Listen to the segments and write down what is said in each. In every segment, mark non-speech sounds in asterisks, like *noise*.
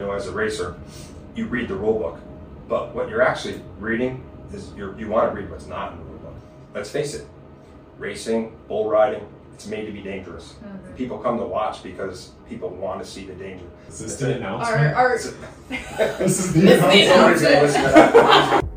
You know, as a racer, you read the rule book, but what you're actually reading is you're, you want to read what's not in the rule book. Let's face it, racing, bull riding, it's made to be dangerous. Mm-hmm. People come to watch because people want to see the danger. Is this the announcement? our, *laughs* This is the This is the announcement. *laughs*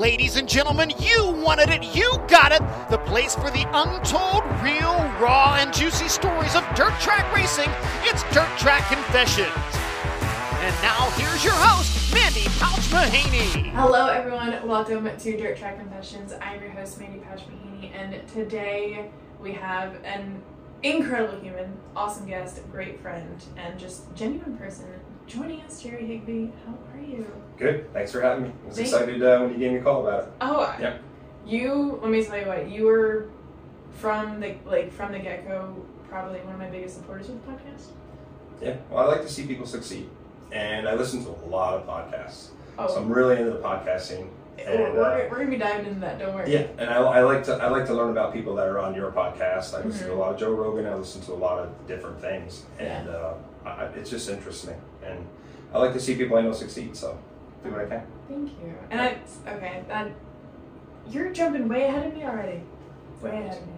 Ladies and gentlemen, you wanted it, you got it. The place for the untold, real, raw, and juicy stories of dirt track racing. It's Dirt Track Confessions. And now here's your host, Mandee Pouch Mahaney. hello everyone, welcome to Dirt Track Confessions. I'm your host Mandee Patch Mahaney, and today we have an incredible human, awesome guest, great friend, and just genuine person joining us, Jerry Higbie. How are you? Good. Thanks for having me. I was Thank- excited uh, when you gave me a call about it. Oh, I- Yep. you. Let me tell you what you were from the like from the get go. Probably one of my biggest supporters of the podcast. Yeah. Well, I like to see people succeed, and I listen to a lot of podcasts. Oh, So I'm really into the podcast scene. we're, And, we're, uh, we're gonna be diving into that. Don't worry. Yeah, and I, I like to I like to learn about people that are on your podcast. I listen Mhm. to a lot of Joe Rogan. I listen to a lot of different things, and uh, I, I- it's just interests me. And I like to see people I know succeed. So do what I can. Thank you. And I okay, that you're jumping way ahead of me already. Way ahead of me.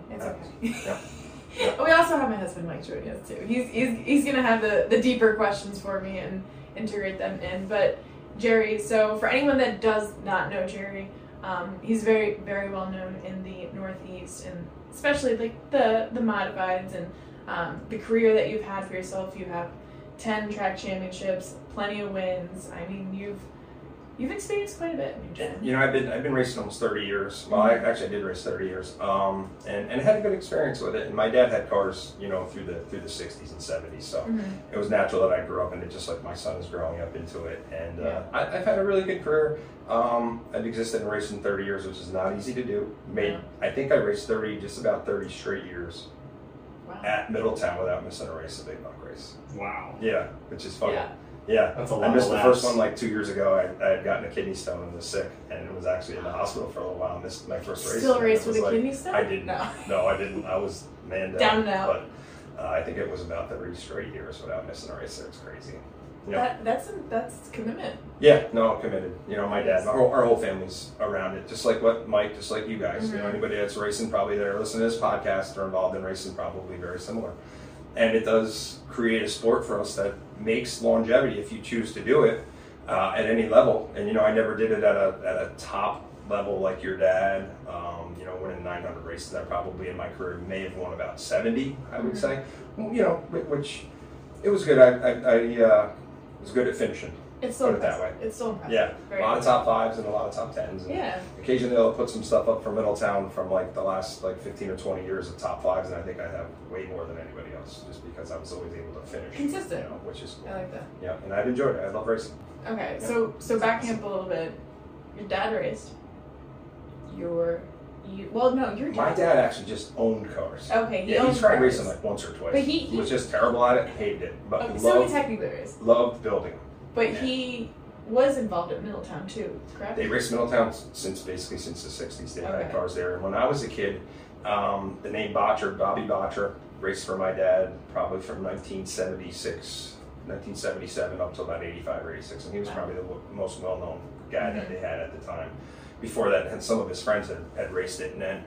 It's okay. *laughs* we also have my husband Mike joining us too. He's he's he's gonna have the, the deeper questions for me and integrate them in. But Jerry, so for anyone that does not know Jerry, um, he's very very well known in the Northeast and especially like the the modifieds and um, the career that you've had for yourself. You have ten track championships, plenty of wins. I mean, you've you've experienced quite a bit. in. You know, I've been I've been racing almost 30 years. Well, I actually I did race 30 years, um, and and had a good experience with it. And my dad had cars, you know, through the through the 60s and 70s. So Mhm. it was natural that I grew up in it, just like my son is growing up into it. And uh, Yeah. I, I've had a really good career. Um, I've existed in racing 30 years, which is not easy to do. Made Yeah. I think I raced 30, just about 30 straight years. At Middletown without missing a race, a big buck race. Wow. Yeah, which is funny. Yeah. Yeah. That's a lot I missed of the first one like two years ago. I, I had gotten a kidney stone and was sick, and it was actually in the hospital for a little while. I missed my first race. Still and it raced with a like- kidney stone? I didn't. No. No, I didn't. I was man down. Down and out. But uh, I think it was about three straight years without missing a race. There, it's crazy. That that's that's commitment. Yeah, no, I'm committed. You know, my dad, our whole, our whole family's around it. Just like what Mike, just like you guys. You know, Mhm. anybody that's racing probably that are listening to this podcast or involved in racing probably very similar. And it does create a sport for us that makes longevity if you choose to do it uh, at any level. And you know, I never did it at a at a top level like your dad. Um, you know, winning 900 races, I probably in my career may have won about 70. I would Mhm. say. Well, you know, which it was good. I I, I uh, was good at finishing. It's still Put it that way. It's so impressive. Yeah, Very a lot of top fives and a lot of top tens. And Yeah. Occasionally they'll put some stuff up for Middletown from like the last like 15 or 20 years of top fives, and I think I have way more than anybody else just because I was always able to finish. Consistent. You know, which is I like that. Yeah, and I've enjoyed it. I love racing. Okay, Yeah. so so backing up a little bit, your dad raced. Your you well no your My dad actually just owned cars. Okay, he yeah, owned he tried cars. racing like once or twice. But he- he- was just terrible at it, hated it, but Okay, he so he loved, technically raced, loved building but Yeah. he was involved at Middletown too, correct? They raced Middletown since basically since the 60s. They Okay. had cars there. And when I was a kid, um, the name Botcher, Bobby Botcher, raced for my dad probably from 1976, 1977 up to about 85 or 86. And he was probably the w- most well known guy that Mhm. they had at the time. Before that, and some of his friends had, had raced it. And then,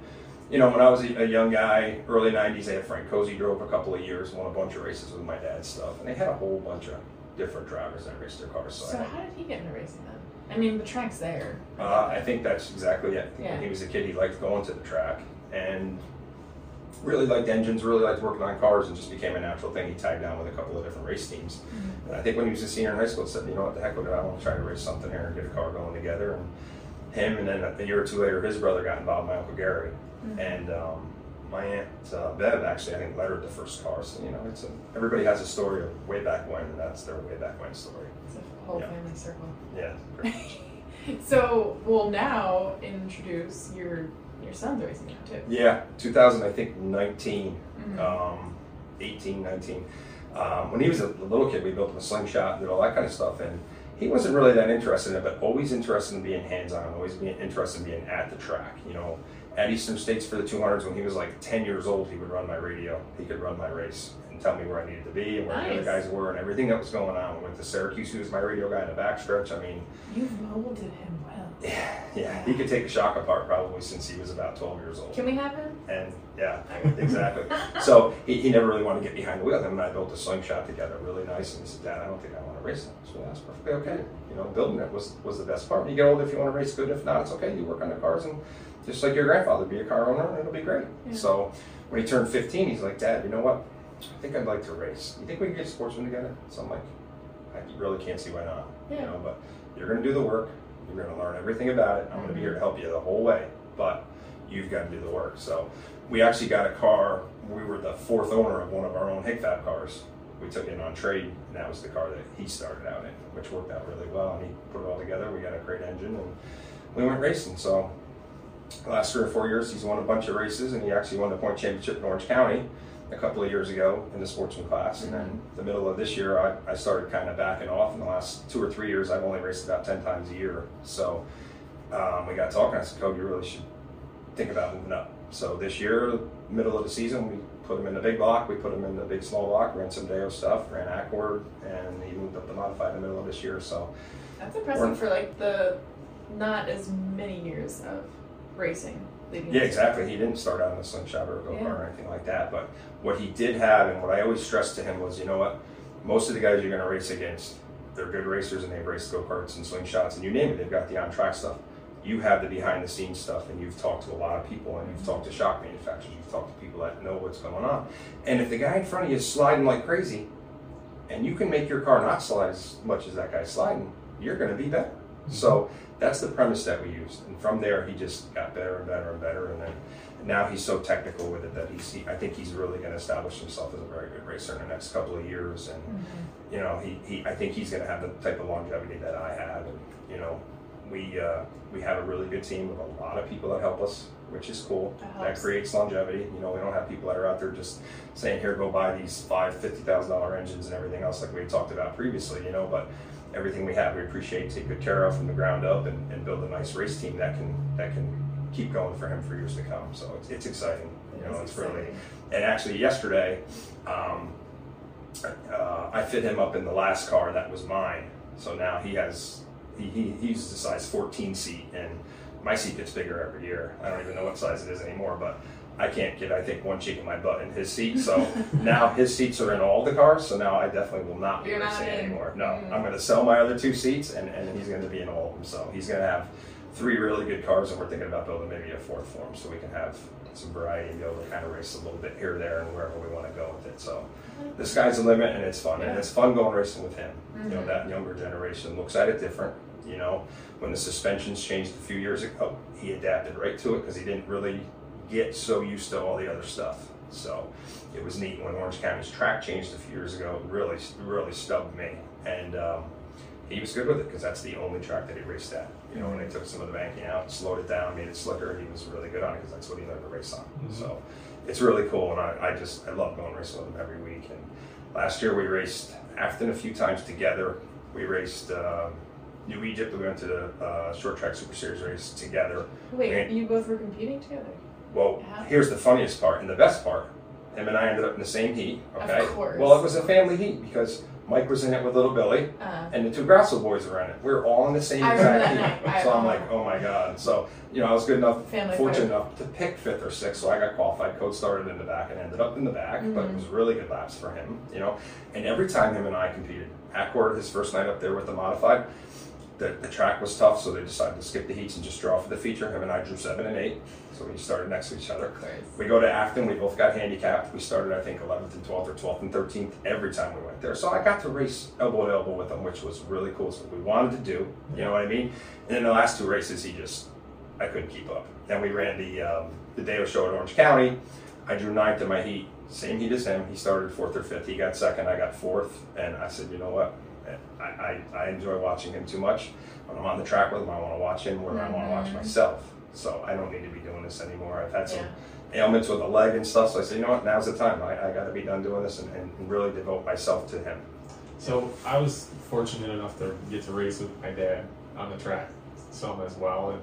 you know, when I was a, a young guy, early 90s, they had Frank Cozze drove a couple of years, won a bunch of races with my dad's stuff. And they had a whole bunch of different drivers that raced their cars. So, So how did he get into racing then? I mean, the track's there. uh, I think that's exactly it. Yeah. When he was a kid, he liked going to the track and really liked engines, really liked working on cars, and just became a natural thing. He tied down with a couple of different race teams. Mm-hmm. And I think when he was a senior in high school, he said, you know what, the heck with it, I want to try to race something here and get a car going together. And him, and then a year or two later, his brother got involved, my Uncle Gary. Mhm. And um, my aunt uh, Bev actually, I think, lettered the first car. So you know, it's a, everybody has a story of way back when, and that's their way back when story. It's a whole Yeah. family circle. Yeah. *laughs* So we'll now introduce your your son's racing now too. yeah. 2000, I think 19, Mhm. um, 18, 19. Um, when he was a little kid, we built him a slingshot and did all that kind of stuff, and he wasn't really that interested in it, but always interested in being hands-on, always being interested in being at the track. You know, at Eastern States for the 200s, when he was like 10 years old, he would run my radio. He could run my race and tell me where I needed to be and where the other guys were and everything that was going on. Went to Syracuse, he was my radio guy in the backstretch. I mean, You've molded him well. Yeah, he could take a shock apart probably since he was about 12 years old. Can we have him? And yeah, *laughs* exactly. so he, he never really wanted to get behind the wheel. Him and I built a slingshot together, really nice. And he said, Dad, I don't think I want to race now. So that's perfectly okay. You know, building it was, was the best part. When you get old if you want to race, good. If not, it's okay. You work on the cars and just like your grandfather, be a car owner and it'll be great. Yeah. So when he turned 15, he's like, Dad, you know what? I think I'd like to race. You think we can get sportsmen together? So I'm like, I really can't see why not. Yeah. You know, but you're going to do the work. You're going to learn everything about it. I'm going to be here to help you the whole way, but you've got to do the work. So we actually got a car. We were the fourth owner of one of our own Higfab cars. We took it on trade, and that was the car that he started out in, which worked out really well. And he put it all together. We got a great engine, and we went racing. So last three or four years, he's won a bunch of races, and he actually won the point championship in Orange County a couple of years ago in the sportsman class. And then the middle of this year, I, I started kind of backing off. In the last two or three years, I've only raced about 10 times a year. So um, we got talking. I said, Code, you really should think about moving up. So this year, middle of the season, we put him in the big block. We put him in the big small block, ran some Deo stuff, ran Accord, and he moved up to modified in the middle of this year. So That's impressive for like the not as many years of racing. Yeah, exactly. He didn't start out in a slingshot or a go kart Yeah. or anything like that. But what he did have, and what I always stressed to him was, you know what? Most of the guys you're going to race against, they're good racers and they've raced go karts and slingshots and you name it. They've got the on track stuff. You have the behind the scenes stuff, and you've talked to a lot of people, and you've talked to shock manufacturers. You've talked to people that know what's going on. And if the guy in front of you is sliding like crazy, and you can make your car not slide as much as that guy's sliding, you're going to be better. So that's the premise that we used, and from there he just got better and better and better, and then now he's so technical with it that he's. He, I think he's really going to establish himself as a very good racer in the next couple of years, and you know he, he I think he's going to have the type of longevity that I have, and you know we uh, we have a really good team with a lot of people that help us, which is cool. That That creates longevity. You know, we don't have people that are out there just saying, "Here, go buy these five fifty thousand dollar engines and everything else," like we talked about previously. You know, but everything we have, we appreciate, take good care from the ground up, and, and build a nice race team that can that can keep going for him for years to come. So it's, it's exciting. You know, it's really. And actually, yesterday, um, uh, I fit him up in the last car that was mine. So now he has he, he he's the size 14 seat, and my seat gets bigger every year. I don't even know what size it is anymore, but I can't get I think one cheek of my butt in his seat. So *laughs* now his seats are in all the cars. So now I definitely will not be You're not racing in. anymore. No, Mm. I'm going to sell my other two seats, and, and he's going to be in all of them. So he's going to have three really good cars, and we're thinking about building maybe a fourth for him, so we can have some variety and be able to kind of race a little bit here, there, and wherever we want to go with it. So the sky's the limit, and it's fun, and it's fun going racing with him. You know, Mhm. that younger generation looks at it different. You know, when the suspensions changed a few years ago, he adapted right to it because he didn't really get so used to all the other stuff. So it was neat when Orange County's track changed a few years ago. It really, really stubbed me, and um, he was good with it because that's the only track that he raced at. You know, when they took some of the banking out, slowed it down, made it slicker, he was really good on it because that's what he learned to race on. So it's really cool, and I, I just I love going racing with him every week. And last year we raced Afton a few times together. We raced um, New Egypt. We went to the uh, short track Super Series race together. Wait, Man. you both were competing together? Well, here's the funniest part and the best part. Him and I ended up in the same heat. Okay. Of course. Well, it was a family heat because Mike was in it with little Billy, Uh, and the two Grousel boys were in it. We were all in the same exact heat. so I'm like, oh my god. So you know, I was good enough, Family fortunate fight. enough to pick fifth or sixth. So I got qualified. Coach started in the back and ended up in the back, but it Mhm. was really good laps for him. You know, and every time him and I competed, Accord his first night up there with the modified. The, the track was tough, so they decided to skip the heats and just draw for the feature. Him and I drew seven and eight, so we started next to each other. We go to Afton, we both got handicapped. We started, I think, 11th and 12th or 12th and 13th every time we went there. So I got to race elbow to elbow with him, which was really cool. So we wanted to do, you know what I mean? And in the last two races, he just, I couldn't keep up. Then we ran the um, the Deo show at Orange County. I drew ninth in my heat, same heat as him. He started fourth or fifth. He got second. I got fourth, and I said, you know what? I, I, I enjoy watching him too much. When I'm on the track with him, I want to watch him where I want to watch myself. So I don't need to be doing this anymore. I've had some Yeah. ailments with a leg and stuff. So I said, you know what? Now's the time. I, I got to be done doing this and, and really devote myself to him. So I was fortunate enough to get to race with my dad on the track some as well, and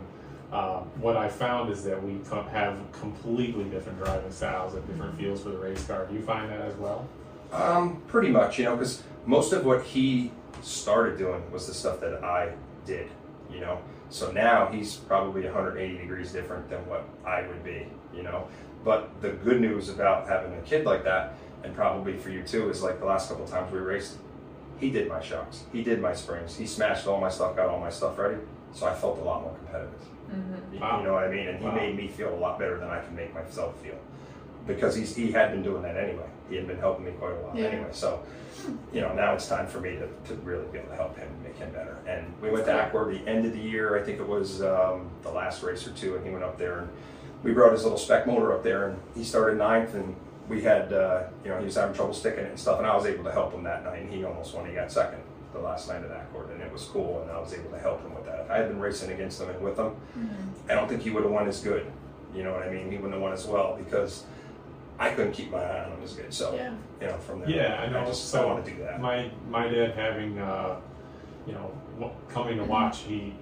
uh, what I found is that we co- have completely different driving styles and different feels for the race car. Do you find that as well? Um, pretty much, you know, because most of what he started doing was the stuff that I did, you know. So now he's probably 180 degrees different than what I would be, you know. But the good news about having a kid like that, and probably for you too, is like the last couple times we raced, he did my shocks, he did my springs, he smashed all my stuff, got all my stuff ready. So I felt a lot more competitive. You- Wow. You know what I mean? And he Wow. made me feel a lot better than I can make myself feel because he's he had been doing that anyway. He had been helping me quite a while Yeah. anyway. So, you know, now it's time for me to, to really be able to help him and make him better. And we went to Accord the end of the year. I think it was um, the last race or two, and he went up there and we brought his little spec motor up there, and he started ninth, and we had uh, you know he was having trouble sticking it and stuff, and I was able to help him that night, and he almost won. He got second the last night at Accord, and it was cool, and I was able to help him with that. If I had been racing against him and with him, I don't think he would have won as good. You know what I mean? He wouldn't have won as well because I couldn't keep my eye on him as good. So Yeah. you know, from there, Yeah, I know. I just so I want to do that. My my dad having, uh, you know, w- coming to watch, he,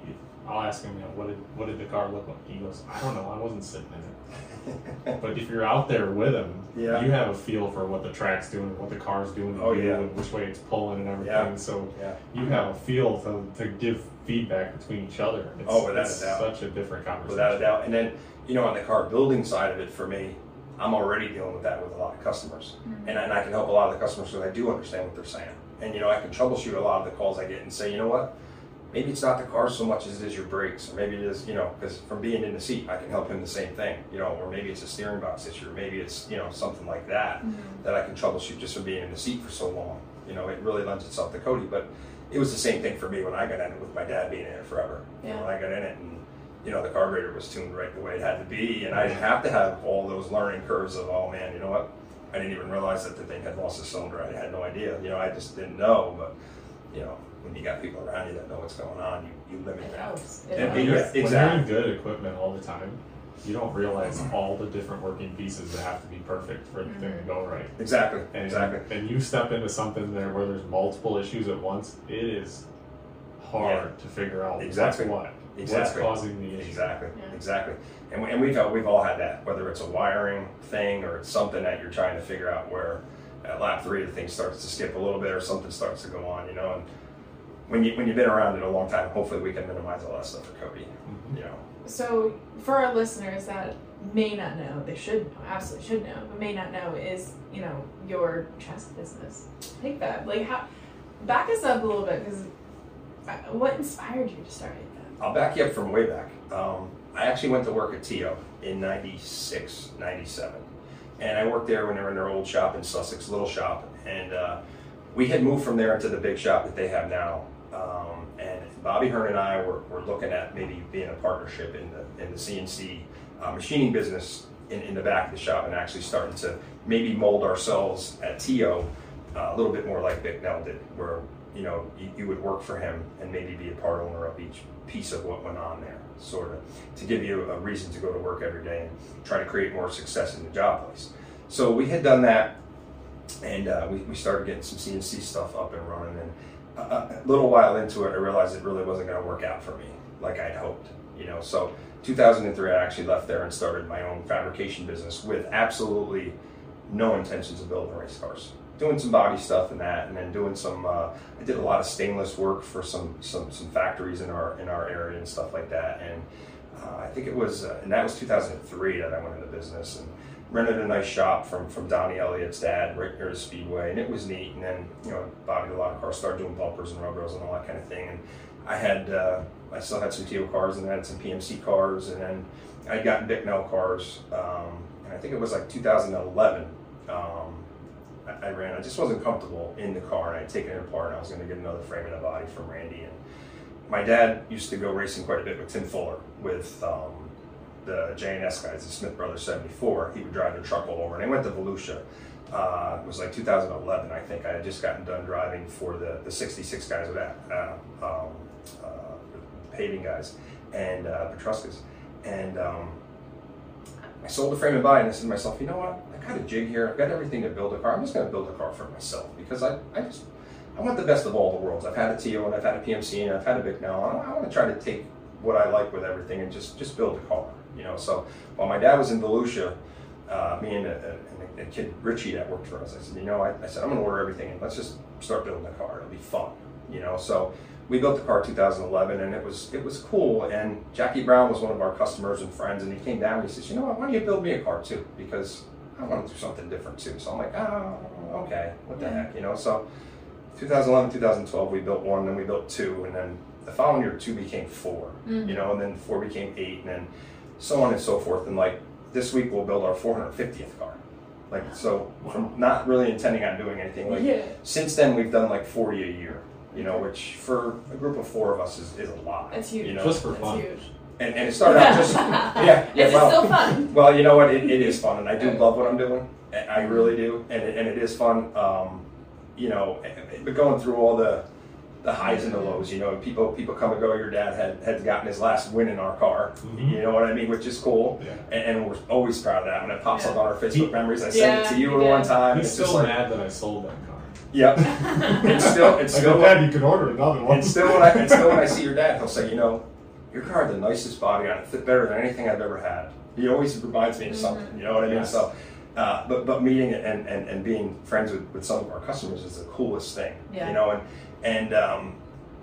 I'll ask him, you know, what did what did the car look like? He goes, I don't know, I wasn't sitting in it. *laughs* but if you're out there with him, Yeah. you have a feel for what the track's doing, what the car's doing, Oh, yeah. and which way it's pulling and everything. Yeah. So yeah. you have a feel to, to give feedback between each other. It's, Oh, without a doubt. such a different conversation. without a doubt. And then, you know, on the car building side of it, for me, I'm already dealing with that with a lot of customers, mm-hmm. and, I, and I can help a lot of the customers because I do understand what they're saying. And you know, I can troubleshoot a lot of the calls I get and say, you know what, maybe it's not the car so much as it is your brakes, or maybe it is, you know, because from being in the seat, I can help him the same thing, you know, or maybe it's a steering box issue, or maybe it's you know something like that mm-hmm. that I can troubleshoot just from being in the seat for so long. You know, it really lends itself to Cody, but it was the same thing for me when I got in it with my dad being in it forever. You know, Yeah. when I got in it and you know the carburetor was tuned right the way it had to be, and I didn't have to have all those learning curves of oh man, you know what? I didn't even realize that the thing had lost a cylinder. I had no idea. You know, I just didn't know. But you know, when you got people around you that know what's going on, you, you limit It that. helps. It And- helps. When Yeah, you're, when you're in good equipment all the time, you don't realize all the different working pieces that have to be perfect for the thing to mm-hmm. go right. Exactly. And, exactly. and you step into something there where there's multiple issues at once, it is hard to figure out Exactly. What's. Exactly. What's causing the issue. Exactly, Yeah. exactly. And, we, and we've all, we've all had that, whether it's a wiring thing or it's something that you're trying to figure out where at lap three the thing starts to skip a little bit or something starts to go on, you know. And when you when you've been around it a long time, hopefully we can minimize all that stuff for Cody. Mhm. You know, So, for our listeners that may not know, they should know, absolutely should know, but may not know, is you know your chassis business. Take that, like how, back us up a little bit because what inspired you to start it? I'll back you up from way back. Um, I actually went to work at Teo in 96, 97. And I worked there when they were in their old shop in Sussex, little shop. And uh, we had moved from there into the big shop that they have now. Um, and Bobby Hearn and I were, were looking at maybe being a partnership in the, in the CNC uh, machining business in, in the back of the shop and actually starting to maybe mold ourselves at Teo uh, a little bit more like Bicknell did, where you know you, you would work for him and maybe be a part owner of each piece of what went on there, sort of, to give you a reason to go to work every day and try to create more success in the job place. So we had done that, and uh, we, we started getting some CNC stuff up and running. And a, a little while into it, I realized it really wasn't going to work out for me like I'd hoped. You know, so 2003, I actually left there and started my own fabrication business with absolutely no intentions of building race cars. Doing some body stuff and that, and then doing some. Uh, I did a lot of stainless work for some some some factories in our in our area and stuff like that. And uh, I think it was, uh, and that was 2003 that I went into business and rented a nice shop from from Donnie Elliott's dad right near the Speedway, and it was neat. And then you know, bodied a lot of cars, started doing bumpers and rub rails and all that kind of thing. And I had, uh, I still had some Teo cars, and I had some PMC cars, and then I'd gotten Bicknell cars, um, and I think it was like 2011. Um, I, ran. I just wasn't comfortable in the car, and I'd taken it apart, and I was going to get another frame and a body from Randy. And my dad used to go racing quite a bit with Tim Fuller with um, the J&S guys, the Smith Brothers 74. He would drive the truck all over, and I went to Volusia. Uh, it was like 2011, I think. I had just gotten done driving for the, the 66 guys with that, uh, um, uh, paving guys, and uh, Petruscas. And um, I sold the frame and buy, and I said to myself, you know what? Got a jig here. I've got everything to build a car. I'm just going to build a car for myself because I, I just I want the best of all the worlds. I've had a Teo and I've had a PMC and I've had a Bicknell. I, I want to try to take what I like with everything and just just build a car. You know, so while my dad was in Volusia, uh, me and a, a, a, kid Richie that worked for us, I said, you know, I, I said I'm going to order everything and let's just start building a car. It'll be fun. You know, so we built the car 2011 and it was it was cool and Jackie Brown was one of our customers and friends and he came down and he says you know what why don't you build me a car too because I want to do something different too so I'm like oh okay what the Yeah. heck you know so 2011 2012 we built one then we built two and then the following year two became 4 mm-hmm. you know and then four became eight and then so on and so forth and like this week we'll build our 450th car like so from not really intending on doing anything like Yeah. since then we've done like 40 a year you know which for a group of four of us is, is a lot That's huge. you know Just for That's fun. huge. And, and it started out just *laughs* yeah yeah Is it well, still fun? well you know what it, it is fun and i do love what i'm doing I- i really do and it, and it is fun um, you know but going through all the the highs and the lows you know people people come and go your dad had had gotten his last win in our car Mhm. you know what i mean which is cool Yeah. and, and we're always proud of that when it pops Yeah. up on our facebook He- memories i sent Yeah, it to you he one time He's it's just still like mad that I sold that car. yep *laughs* it's still it's *laughs* I still go, Dad, you can order another one. and still, when I, and still when I see your dad, he'll say, you know, your car had the nicest body on it, fit better than anything I've ever had. He always reminds me of something, you know what I mean? Yes. So, uh, but but meeting and, and, and being friends with, with some of our customers is the coolest thing, Yeah. you know. And and um,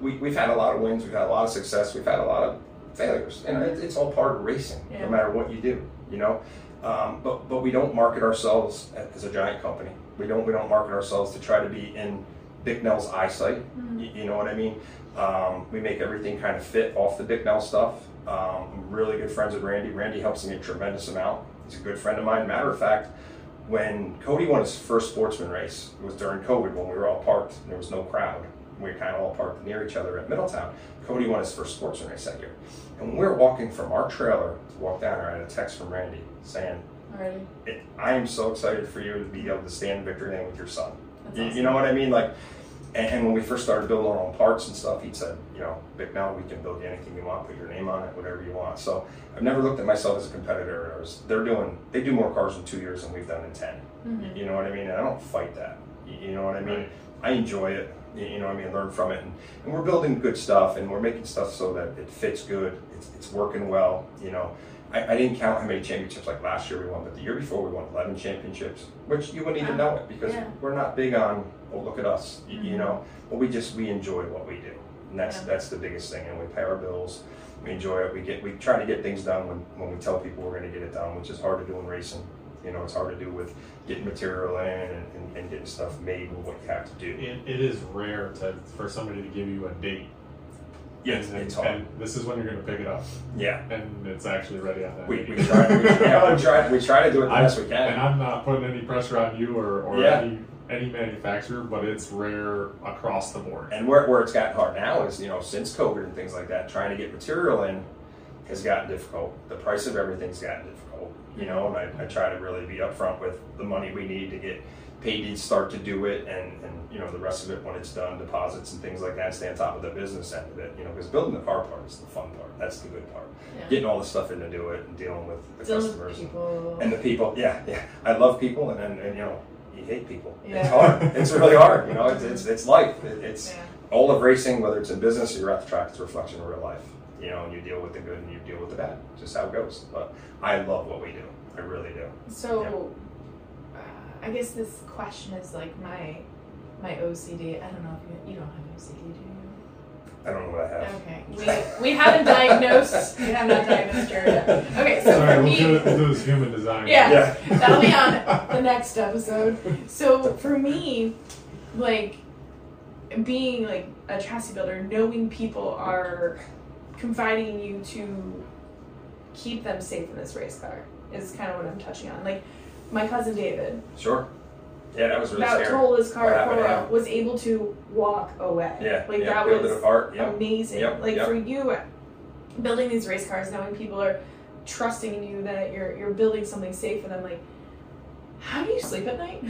we we've had a lot of wins, we've had a lot of success, we've had a lot of failures, and it, it's all part of racing, Yeah. no matter what you do, you know. Um, but but we don't market ourselves as a giant company. We don't we don't market ourselves to try to be in Bicknell's eyesight. You, you know what I mean? Um, we make everything kind of fit off the Bicknell stuff. Um, I'm really good friends with Randy. Randy helps me a tremendous amount. He's a good friend of mine. Matter of fact, when Cody won his first sportsman race, it was during COVID when we were all parked and there was no crowd. We were kind of all parked near each other at Middletown. Cody won his first sportsman race that year. And we were walking from our trailer to walk down there, I had a text from Randy saying, I am so excited for you to be able to stand in victory lane with your son. You, you know what I mean? Like, and, and when we first started building our own parts and stuff, he said, you know, Vic, now we can build you anything you want, put your name on it, whatever you want. So I've never looked at myself as a competitor. Was, they're doing, they do more cars in two years than we've done in 10 Mm-hmm. You know what I mean? And I don't fight that. You, you know what I mean? Right. I enjoy it. You you know what I mean? Learn from it, and, and we're building good stuff, and we're making stuff so that it fits good. It's, it's working well. You know, I, I didn't count how many championships like last year we won, but the year before we won 11 championships, which you wouldn't even Wow. know it because Yeah. we're not big on. Oh, look at us. You, you know, but we just we enjoy what we do, and that's Yeah. that's the biggest thing. And we pay our bills. We enjoy it. We get we try to get things done when, when we tell people we're going to get it done, which is hard to do in racing. You know, it's hard to do with getting material in and, and, and getting stuff made with what you have to do. It, it is rare to for somebody to give you a date. Yes, and, it's and, hard. and this is when you're going to pick it up, Yeah. and it's actually ready on that We, we try we, yeah, we try we try to do it the I- best we can. And. I'm not putting any pressure on you or, or Yeah. any any manufacturer, but it's rare across the board. And where, where it's gotten hard now is, you know, since COVID and things like that, trying to get material in has gotten difficult. The price of everything's gotten difficult, you know, and I, I try to really be upfront with the money we need to get paid to start to do it and, and, you know, the rest of it when it's done, deposits and things like that, stay on top of the business end of it, you know, because building the car part is the fun part. That's the good part. Yeah. Getting all the stuff in to do it and dealing with the Dealing with customers. and- And the people, yeah, yeah. I love people, and, and, and you know, you hate people. It's Yeah. hard. It's really hard. You know, it's it's, it's life. It, it's Yeah. all of racing, whether it's in business or you're at the track, it's a reflection of real life. You know, and you deal with the good and you deal with the bad. Just how it goes. But I love what we do. I really do. So, uh, I guess this question is like my my OCD. I don't know if you you don't have OCD, do you? I don't know what I have. Okay, we we haven't diagnosed. We have not diagnosed Jared yet. Okay, so All right, for we'll me, do, we'll do this human design. Yeah. Yeah. That'll be on the next episode. So for me, like being like a chassis builder, knowing people are confiding in you to keep them safe in this race car is kind of what I'm touching on. Like my cousin David, Sure. Yeah, that was really about scary. told car What at happened to Coro, was able to walk away. Yeah. like yeah, that peeled was it apart. Yep. amazing. Yep, Like yep. for you, building these race cars, knowing people are trusting in you that you're you're building something safe, and I'm like, how do you sleep at night?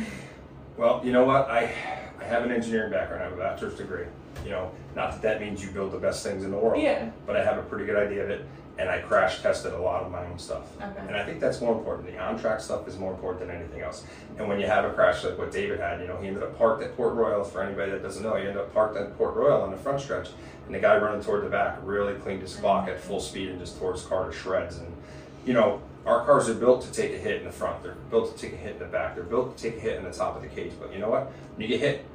Well, you know what? I I have an engineering background. I have a bachelor's degree. You know, not that that means you build the best things in the world. Yeah. But I have a pretty good idea of it, and I crash tested a lot of my own stuff. Okay. And I think that's more important. The on-track stuff is more important than anything else. And when you have a crash like what David had, you know, he ended up parked at Port Royal. For anybody that doesn't know, he ended up parked at Port Royal on the front stretch, and the guy running toward the back really cleaned his clock at full speed and just tore his car to shreds. And you know, our cars are built to take a hit in the front. They're built to take a hit in the back. They're built to take a hit in the top of the cage. But you know what? When you get hit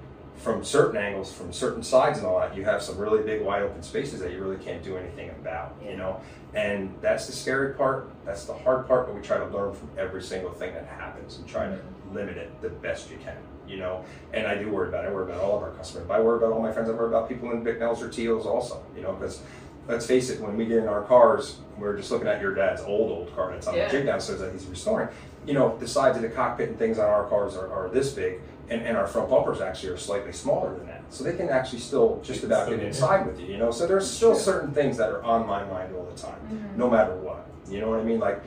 from certain angles, from certain sides and all that, you have some really big wide open spaces that you really can't do anything about, you know? And that's the scary part, that's the hard part, but we try to learn from every single thing that happens and try to mm-hmm. limit it the best you can, you know? And I do worry about it, I worry about all of our customers. But I worry about all my friends, I worry about people in big Bicknells or Teals also, you know, because let's face it, when we get in our cars, we're just looking at your dad's old, old car that's on Yeah. the jig downstairs that he's restoring. You know, the sides of the cockpit and things on our cars are, are this big, and, and our front bumpers actually are slightly smaller than that. So they can actually still just about still get get inside with you, you know? So there's still certain things that are on my mind all the time, mm-hmm. no matter what. You know what I mean? Like,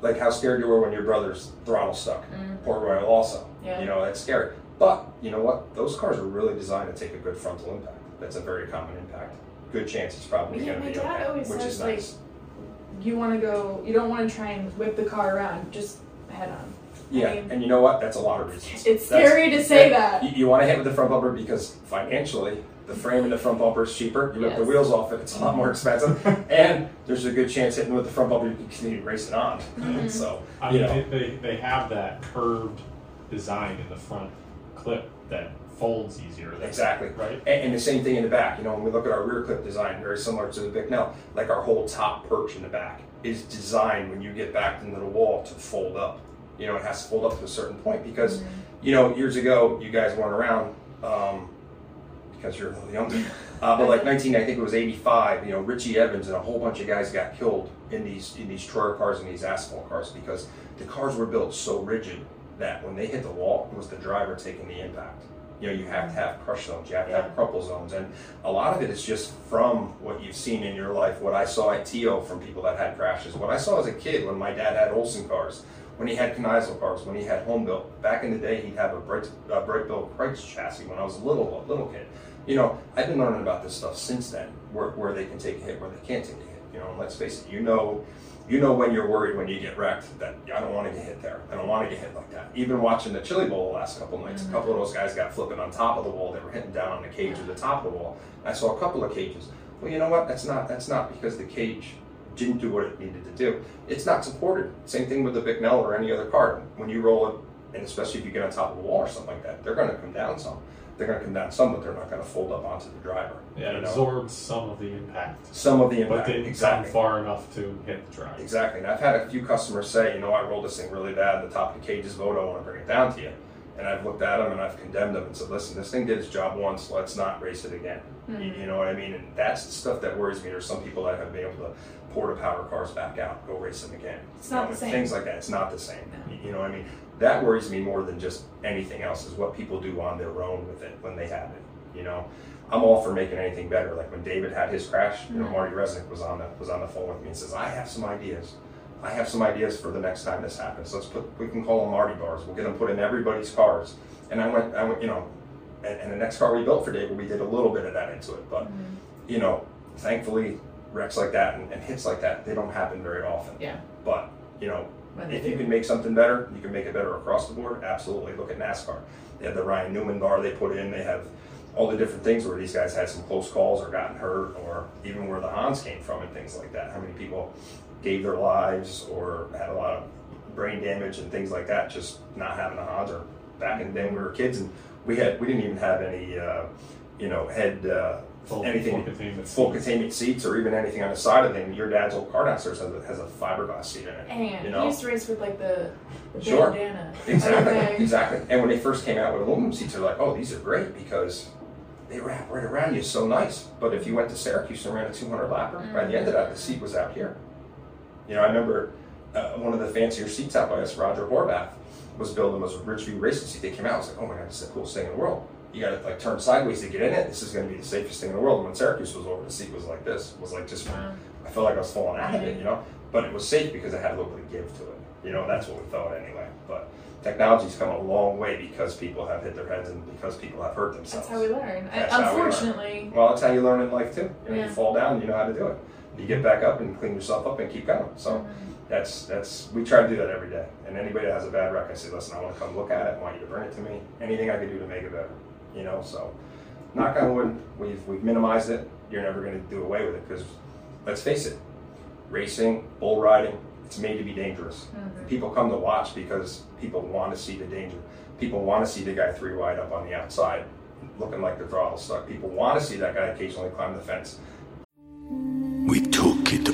like how scared you were when your brother's throttle stuck. Mm-hmm. Port Royal also. Yeah. You know, that's scary. But you know what? Those cars are really designed to take a good frontal impact. That's a very common impact. Good chance it's probably Yeah, going to be dad okay, always which says, is like, nice. You want to go. You don't want to try and whip the car around. Just head on. Yeah, I mean, and you know what? That's a lot of reasons. It's That's- scary to say that. You, you want to hit with the front bumper because financially, the frame in the front bumper is cheaper. You rip the wheels off it, it's a lot more expensive. *laughs* and there's a good chance hitting with the front bumper, you can continue racing on. Mm-hmm. So, I you mean, know, they, they, they have that curved design in the front clip that folds easier. Than, Exactly. Right? And, and the same thing in the back. You know, when we look at our rear clip design, very similar to the Bicknell, like our whole top perch in the back is designed when you get backed into the wall to fold up. You know, it has to fold up to a certain point because, you know, years ago you guys weren't around um, because you're a little younger. Uh, but like *laughs* 19, I think it was 85. You know, Richie Evans and a whole bunch of guys got killed in these in these Troyer cars and these asphalt cars because the cars were built so rigid that when they hit the wall, it was the driver taking the impact. You know, you have to have crush zones, you have to Yeah. have crumple zones, and a lot of it is just from what you've seen in your life. What I saw at Teo from people that had crashes. What I saw as a kid when my dad had Olson cars, when he had Kneisel cars, when he had home built. Back in the day, he'd have a bright, uh, bright built Kreitz chassis when I was a little little kid. You know, I've been learning about this stuff since then, where, where they can take a hit, where they can't take a hit. You know, and let's face it, you know, you know when you're worried when you get wrecked that I don't want to get hit there. I don't want to get hit like that. Even watching the Chili Bowl the last couple nights, a couple of those guys got flipping on top of the wall. They were hitting down on the cage or the top of the wall. I saw a couple of cages. Well, you know what? That's not that's not because the cage didn't do what it needed to do. It's not supported. Same thing with the Bicknell or any other car. When you roll it, and especially if you get on top of a wall or something like that, they're going to come down some. They're going to come down some, but they're not going to fold up onto the driver. Yeah, it absorbs some of the impact, some of the impact, but didn't exactly. far enough to hit the driver. Exactly. And I've had a few customers say, you know, I rolled this thing really bad. The top of the cage is. I want to bring it down to you. And I've looked at them and I've condemned them and said, listen, this thing did its job once. Let's not race it again. Hmm. You, you know what I mean? And that's the stuff that worries me. There's some people that have been able to pour the power cars back out, go race them again. It's You not know, the same. Things like that. It's not the same. No. You- You know what I mean? That worries me more than just anything else is what people do on their own with it when they have it. You know, I'm all for making anything better. Like when David had his crash, you know, hmm. Marty Resnick was on the was on the phone with me and says, "I have some ideas. I have some ideas for the next time this happens. Let's put we can call them Marty bars. We'll get them put in everybody's cars." And I went, I went, you know, and, and the next car we built for David, we did a little bit of that into it, but mm-hmm. you know, thankfully, wrecks like that and, and hits like that, they don't happen very often. Yeah. But you know, When if you do. can make something better, you can make it better across the board. Absolutely. Look at NASCAR. They have the Ryan Newman bar they put in. They have all the different things where these guys had some close calls or gotten hurt, or even where the Hans came from and things like that. How many people gave their lives or had a lot of brain damage and things like that, just not having a Hans. Or back in the day when we were kids and we had we didn't even have any, uh, you know, head. Uh, Full- anything full containment full seats. containment seats or even anything on the side of them. Your dad's old car downstairs has a, has a fiberglass seat in it. And you he know, used to race with like the, the Sure. bandana. *laughs* exactly, Okay. exactly. And when they first came out with aluminum seats, they're like, oh, these are great because they wrap right around you, so nice. But if you went to Syracuse and ran a 200 lapper, by the end of that, the seat was out here. You know, I remember uh, one of the fancier seats out by us, Roger Horvath, was building was a Ridgeview racing seat. They came out, I was like, oh my god, this is the coolest thing in the world. you got to like turn sideways to get in it. This is going to be the safest thing in the world. And when Syracuse was over, the seat was like this. It was like just Wow. I felt like I was falling out of it, you know. But it was safe because it had a little bit of give to it. You know, that's what we thought anyway. But technology's come a long way because people have hit their heads and because people have hurt themselves. That's how we learn. That's how we learn. Unfortunately, Well, that's how you learn in life too. You know, Yeah. you fall down, you know how to do it. You get back up and clean yourself up and keep going. So mm-hmm. that's that's we try to do that every day. And anybody that has a bad wreck, I say, listen, I want to come look at it. I want you to bring it to me. Anything I can do to make it better. You know, so knock on wood, we've we've minimized it. You're never going to do away with it because let's face it, racing, bull riding, it's made to be dangerous. Mm-hmm. People come to watch because people want to see the danger. People want to see the guy three wide up on the outside, looking like the throttle stuck. People want to see that guy occasionally climb the fence.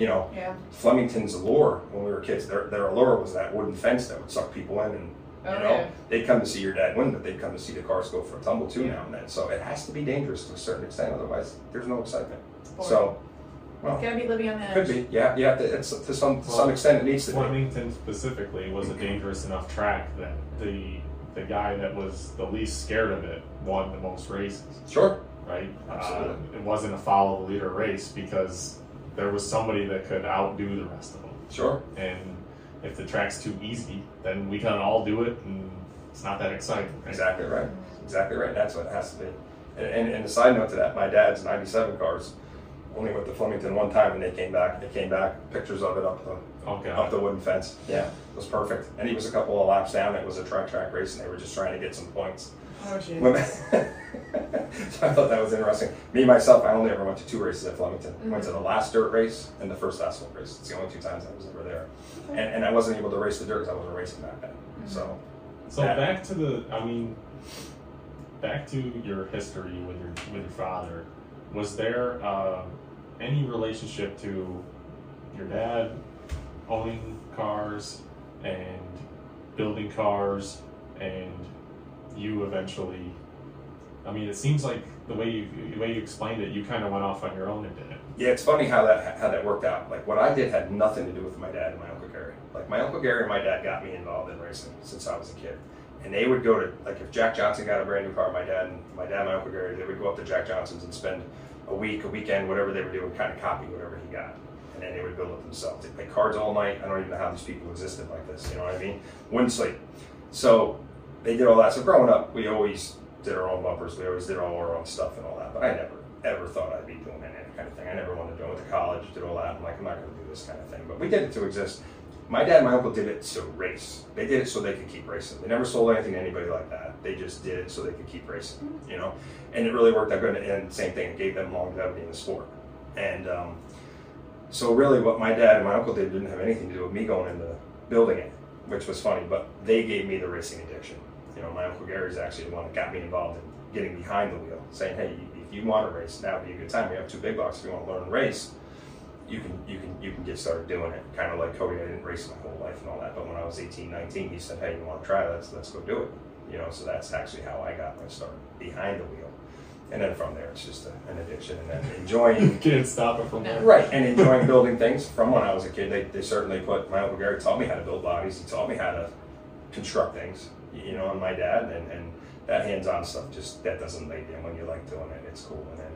You know, Yeah. Flemington's allure when we were kids, their, their allure was that wooden fence that would suck people in and you Oh, know, they'd come to see your dad win, but they'd come to see the cars go for a tumble too now and then. So it has to be dangerous to a certain extent, otherwise there's no excitement. Boring. So, well, gotta be living on the edge. could be, yeah, yeah. It's to some to some extent it needs to be. Flemington specifically was a dangerous enough track that the the guy that was the least scared of it won the most races. Sure, Right? Uh, Absolutely. it wasn't a follow the leader race because there was somebody that could outdo the rest of them. sure. And if the track's too easy, then we can all do it, and it's not that exciting. Right? Exactly right. Exactly right. That's what it has to be. And, and, and a side note to that, my dad's '97 cars only went to Flemington one time, and they came back. They came back, pictures of it up the Oh up the wooden fence. Yeah, it was perfect. And he was a couple of laps down. It was a track track race, and they were just trying to get some points. Oh shit. When- so *laughs* I thought that was interesting. Me myself, I only ever went to two races at Flemington. Went to the last dirt race and the first asphalt race. It's the only two times I was ever there. And, and I wasn't able to race the dirt because I wasn't racing back then. So So Yeah. back to the, I mean, back to your history with your with your father. Was there uh, any relationship to your dad owning cars and building cars, and you eventually? I mean, it seems like the way you the way you explained it, you kind of went off on your own and did it. Yeah, it's funny how that how that worked out. Like what I did had nothing to do with my dad and my uncle Gary. Like my uncle Gary and my dad got me involved in racing since I was a kid, and they would go to like if Jack Johnson got a brand new car, my dad and my dad and my uncle Gary they would go up to Jack Johnson's and spend a week, a weekend, whatever they were doing, kind of copy whatever he got, and then they would build it themselves. They play cards all night. I don't even know how these people existed like this. You know what I mean? Wouldn't sleep. So they did all that. So growing up, we always did our own bumpers. We always did all our own stuff and all that. But I never ever thought I'd be doing any kind of thing. I never wanted to do it. Went to college, did all that. I'm like, I'm not going to do this kind of thing. But we did it to exist. My dad and my uncle did it to race. They did it so they could keep racing. They never sold anything to anybody like that. They just did it so they could keep racing, you know. And it really worked out good. And same thing, it gave them longevity in the sport. And um, so really, what my dad and my uncle did didn't have anything to do with me going into building it, which was funny. But they gave me the racing addiction. You know, my uncle Gary's actually the one that got me involved in getting behind the wheel, saying, "Hey, if you want to race, now would be a good time. We have two big bucks. If you want to learn to race, you can you can you can get started doing it." Kind of like Cody, I didn't race my whole life and all that, but when I was 18, 19, he said, "Hey, you want to try? Let's let's go do it." You know, so that's actually how I got my start behind the wheel, and then from there, it's just a, an addiction, and then *laughs* enjoying Can't stop it from there. Right, and *laughs* enjoying building things from when I was a kid. They, they certainly put, my Uncle Gary taught me how to build bodies. He taught me how to construct things, you know, and my dad, and, and that hands on stuff just, that doesn't make you, when you like doing it, it's cool. And then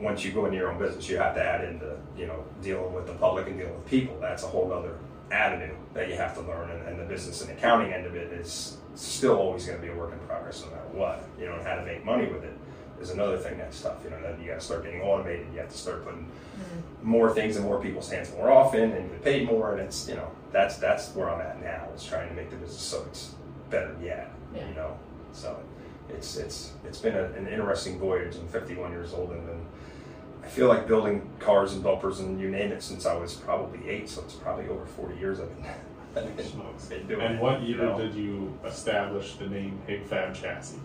once you go into your own business, you have to add in the, you know, dealing with the public and dealing with people. That's a whole other avenue that you have to learn. And, and the business and accounting end of it is still always going to be a work in progress no matter what, you know, and how to make money with it is another thing that's tough. You know, then you got to start getting automated. You have to start putting mm-hmm. more things in more people's hands more often, and you get paid more. And it's you know that's that's where I'm at now. Is trying to make the business so it's better yet. Yeah. You know, so it's it's it's been a, an interesting voyage. I'm 51 years old, and then I feel like building cars and bumpers and you name it since I was probably eight. So it's probably over 40 years I've been, *laughs* I've been, been doing And it, what you year know. did you establish the name Hig Fab Chassis?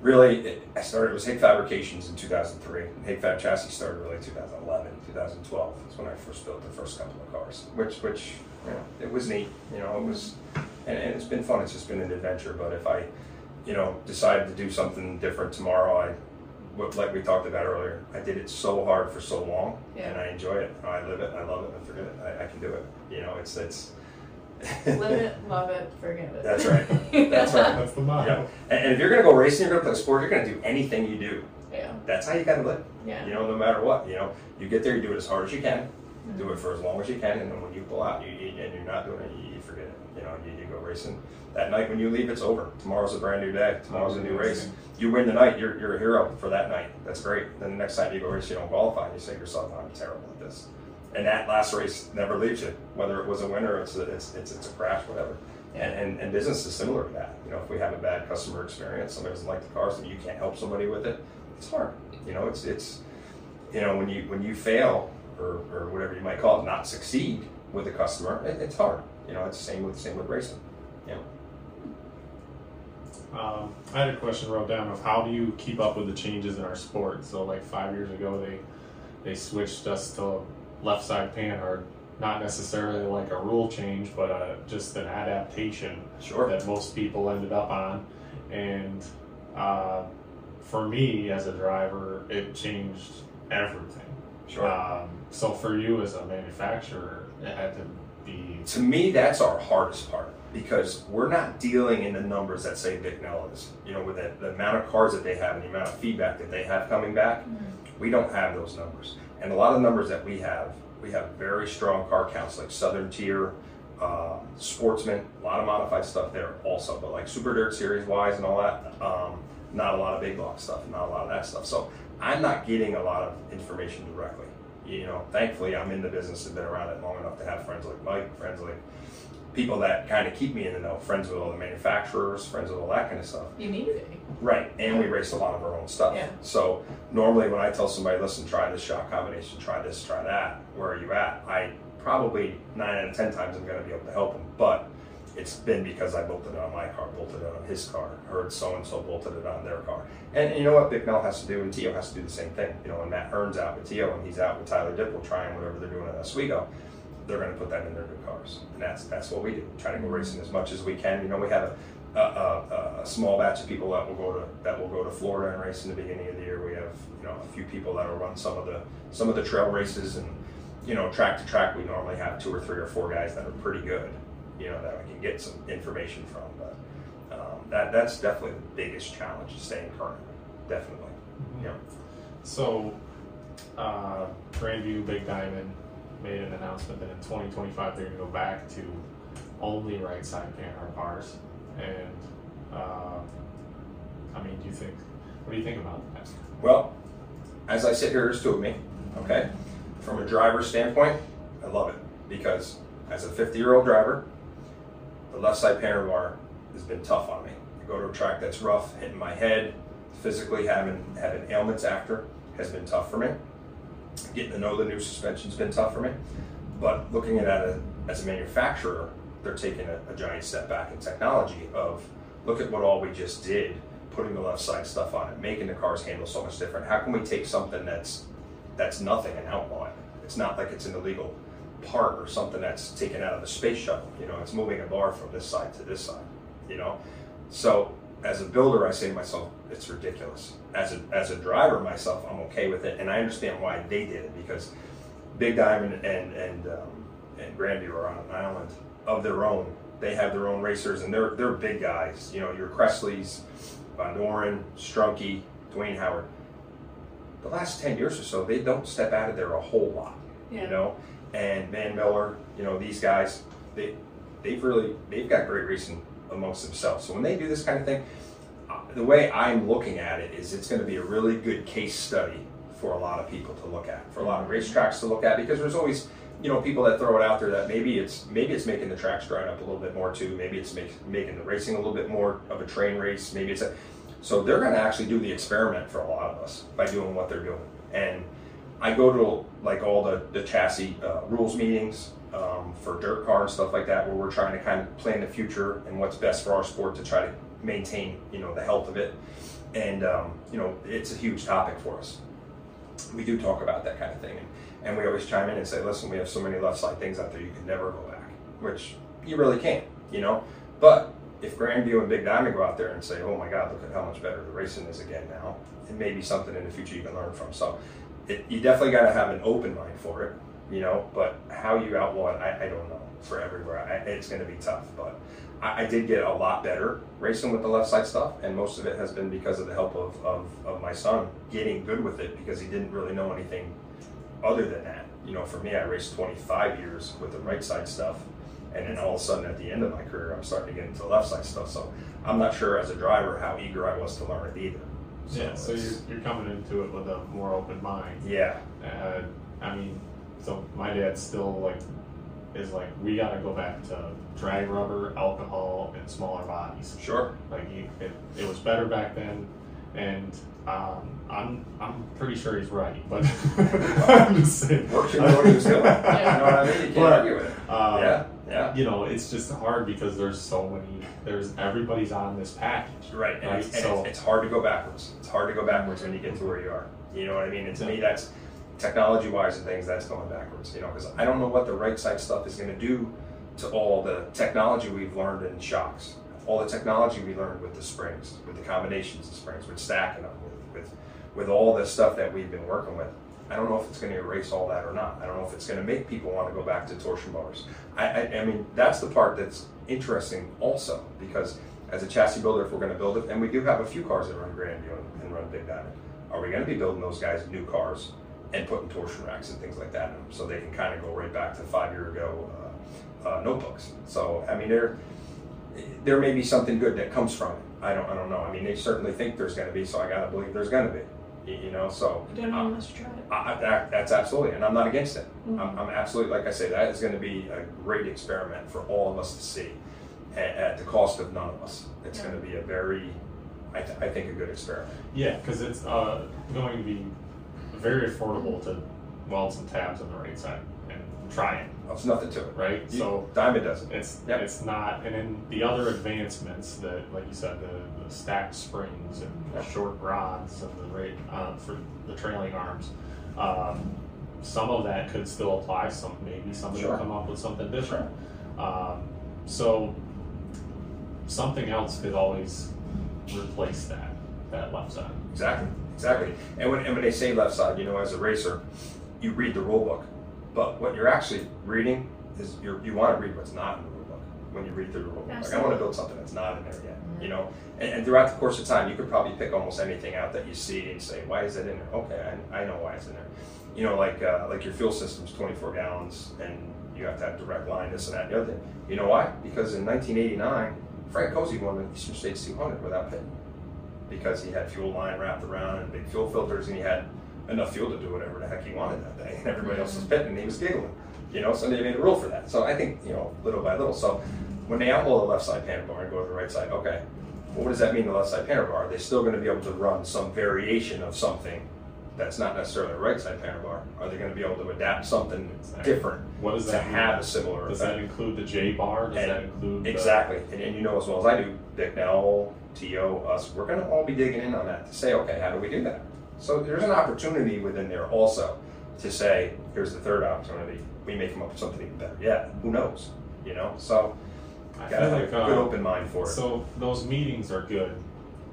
really, it, I started, it was Hig Fabrications in 2003. Hig Fab Chassis started really 2011, 2012. That's when I first built the first couple of cars, which, which, you know, it was neat. You know, it was, and, and it's been fun. It's just been an adventure. But if I, you know, decided to do something different tomorrow, I, like we talked about earlier, I did it so hard for so long, Yeah. and I enjoy it. I live it. I love it. I forget it. I, I can do it. You know, it's it's. Live it, love it, forget it. That's right. That's right. *laughs* That's the motto. Yeah. And, and if you're gonna go racing, you're gonna play sport, you're gonna do anything you do. Yeah. That's how you gotta live. Yeah. You know, no matter what. You know, you get there, you do it as hard as you can, mm-hmm. do it for as long as you can, and then when you pull out, you, you and you're not doing it, you, you forget it. You know, you, you go racing. That night when you leave, it's over. Tomorrow's a brand new day. Tomorrow's a new race. You win the night, you're, you're a hero for that night. That's great. Then the next time you go race, you don't qualify. You say to yourself, oh, I'm terrible at this. And that last race never leaves you, whether it was a win or it's a, it's, it's, it's a crash, whatever. And, and, and business is similar to that. You know, if we have a bad customer experience, somebody doesn't like the cars, and you can't help somebody with it, it's hard. You know, it's it's you know when you when you fail or, or whatever you might call it, not succeed with a customer, it, it's hard. You know, it's the same with same with racing. Know. Um, I had a question wrote down of how do you keep up with the changes in our sport? So like five years ago, they they switched us to left side pan, or not necessarily like a rule change, but uh, just an adaptation Sure. that most people ended up on. And uh, for me as a driver, it changed everything. Sure. Um, so for you as a manufacturer, it had to to me, that's our hardest part because we're not dealing in the numbers that say Bicknell is. You know, with the, the amount of cars that they have and the amount of feedback that they have coming back, we don't have those numbers. And a lot of the numbers that we have, we have very strong car counts like Southern Tier, uh, Sportsman, a lot of modified stuff there also. But like Super Dirt Series wise and all that, um, not a lot of big block stuff, not a lot of that stuff. So I'm not getting a lot of information directly. You know, thankfully I'm in the business and been around it long enough to have friends like Mike, friends like people that kind of keep me in the know, friends with all the manufacturers, friends with all that kind of stuff. You need be. Right, and we race a lot of our own stuff. Yeah. So normally when I tell somebody, listen, try this shot combination, try this, try that, where are you at? I probably nine out of ten times I'm going to be able to help them, but it's been because I bolted it on my car, bolted it on his car, heard so and so bolted it on their car. And you know what Bicknell has to do, and Teo has to do the same thing. You know, when Matt Hearn's out with Teo and he's out with Tyler Dippel trying whatever they're doing at Oswego, they're going to put that in their new cars, and that's that's what we do. Try to go mm-hmm. racing as much as we can. You know, we have a, a, a, a small batch of people that will go to that will go to Florida and race in the beginning of the year. We have you know a few people that will run some of the some of the trail races and you know track to track. We normally have two or three or four guys that are pretty good. You know that we can get some information from, but um, that that's definitely the biggest challenge: staying current. Definitely. Mm-hmm. Yeah. So, uh, Grandview Big Diamond made an announcement that in 2025 they're going to go back to only right side panhard bars. And, uh, I mean, do you think, what do you think about that? Well, as I sit here, there's two of me. Okay. From a driver's standpoint, I love it because as a 50 year old driver, the left side panel has been tough on me. I go to a track that's rough, hitting my head, physically having having ailments after has been tough for me. Getting to know the new suspension's been tough for me. But looking at it as a manufacturer, they're taking a, a giant step back in technology of look at what all we just did, putting the left side stuff on it, making the cars handle so much different. How can we take something that's that's nothing and outlaw it? It's not like it's an illegal part or something that's taken out of the space shuttle. You know, it's moving a bar from this side to this side. You know, so as a builder, I say to myself, it's ridiculous. As a as a driver myself, I'm okay with it, and I understand why they did it because Big Diamond and and um, and Grandview are on an island of their own. They have their own racers, and they're they're big guys. You know, your Kressley's, Von Dohren, Strunke, Duane Howard. The last ten years or so, they don't step out of there a whole lot. Yeah. You know, and Van Miller, you know, these guys, they they've really they've got great racing amongst themselves. So when they do this kind of thing, uh, the way I'm looking at it is it's going to be a really good case study for a lot of people to look at, for a lot of racetracks to look at, because there's always you know people that throw it out there that maybe it's maybe it's making the tracks dry up a little bit more too. Maybe it's make, making the racing a little bit more of a train race. Maybe it's a so they're going to actually do the experiment for a lot of us by doing what they're doing. And I go to like all the the chassis uh, rules meetings um, for dirt car and stuff like that, where we're trying to kind of plan the future and what's best for our sport to try to maintain, you know, the health of it. and um, you know it's a huge topic for us. We do talk about that kind of thing, and, and we always chime in and say, listen, we have so many left side things out there, you can never go back, which you really can't, you know. But if Grandview and Big Diamond go out there and say, oh my God, look at how much better the racing is again now, it may be something in the future you can learn from. So it, you definitely got to have an open mind for it, you know. But how you outlaw it, I, I don't know for everywhere. I, it's going to be tough, but I, I, did get a lot better racing with the left side stuff, and most of it has been because of the help of, of, of my son getting good with it because he didn't really know anything other than that. You know, for me, I raced 25 years with the right side stuff, and then all of a sudden at the end of my career, I'm starting to get into left side stuff. So I'm not sure as a driver how eager I was to learn it either. So yeah, so you're, you're coming into it with a more open mind. Yeah. Uh, I mean, so my dad still like is like we got to go back to drag rubber, alcohol, and smaller bodies. Sure. Like he, it, it was better back then, and um, I'm I'm pretty sure he's right, but *laughs* I'm just saying. Works know what he was doing. yeah. *laughs* You know what I mean? You can't but, argue with it. Uh, yeah. Yeah. You know, it's just hard because there's so many. There's everybody's on this package. Right. And, right? and so, it's, it's, hard to go backwards. It's hard to go backwards when you get to where you are. You know what I mean? And to me, that's technology wise and things. That's going backwards. You know, because I don't know what the right side stuff is going to do to all the technology we've learned in shocks, all the technology we learned with the springs, with the combinations of springs, with stacking them, with with, with all the stuff that we've been working with. I don't know if it's going to erase all that or not. I don't know if it's going to make people want to go back to torsion bars. I, I, I mean, that's the part that's interesting also because as a chassis builder, if we're going to build it, and we do have a few cars that run Grandview and, and run Big Diamond, are we going to be building those guys new cars and putting torsion racks and things like that in them so they can kind of go right back to five year ago uh, uh, notebooks? So I mean, there there may be something good that comes from it. I don't I don't know. I mean, they certainly think there's going to be, so I got to believe there's going to be. You know, so you don't know um, unless you try it. I, that, that's absolutely, and I'm not against it. Mm-hmm. I'm, I'm, absolutely, like I say, that is going to be a great experiment for all of us to see, at, at the cost of none of us. It's yeah. going to be a very, I, th- I think, a good experiment. Yeah, because it's uh, going to be very affordable to weld some tabs on the right side and try it. Oh, it's nothing to it, right? You, so Diamond doesn't. It's yep. it's not, and then the other advancements that, like you said, the, the stacked springs and the short rods and the rate uh, for the trailing arms. Um, some of that could still apply. Some maybe somebody sure. will come up with something different. Sure. Um, so something else could always replace that that left side. Exactly. Exactly. And when, and when they say left side, you know, as a racer, you read the rule book. But what you're actually reading is you you want to read what's not in the rule book when you read through the rule book. Like, I want to build something that's not in there yet. You know? And, and, throughout the course of time, you could probably pick almost anything out that you see and say, why is that in there? Okay, I, I know why it's in there. You know, like uh, like your fuel system's 24 gallons and you have to have direct line, this and that, and the other thing. You know why? Because in 1989, Frank Cozze won the Eastern States 200 without pitting because he had fuel line wrapped around and big fuel filters, and he had enough fuel to do whatever the heck he wanted that day. And everybody else was pitting, and he was giggling. You know, so they made a rule for that. So I think you know, little by little. So when they outlaw the left side panel bar and go to the right side, okay, well, what does that mean? The left side panel bar? Are they still going to be able to run some variation of something that's not necessarily a right side panel bar? Are they going to be able to adapt something exactly. different what does that to have a similar? Does effect? that include the J bar? Does and that include exactly? The... And, and, you know as well as I do, Bicknell, Teo, us, we're going to all be digging in on that to say, okay, how do we do that? So there's an opportunity within there also to say, here's the third opportunity. We may come up with something even better. Yeah, who knows? You know, so I got like, a good uh, open mind for it. So those meetings are good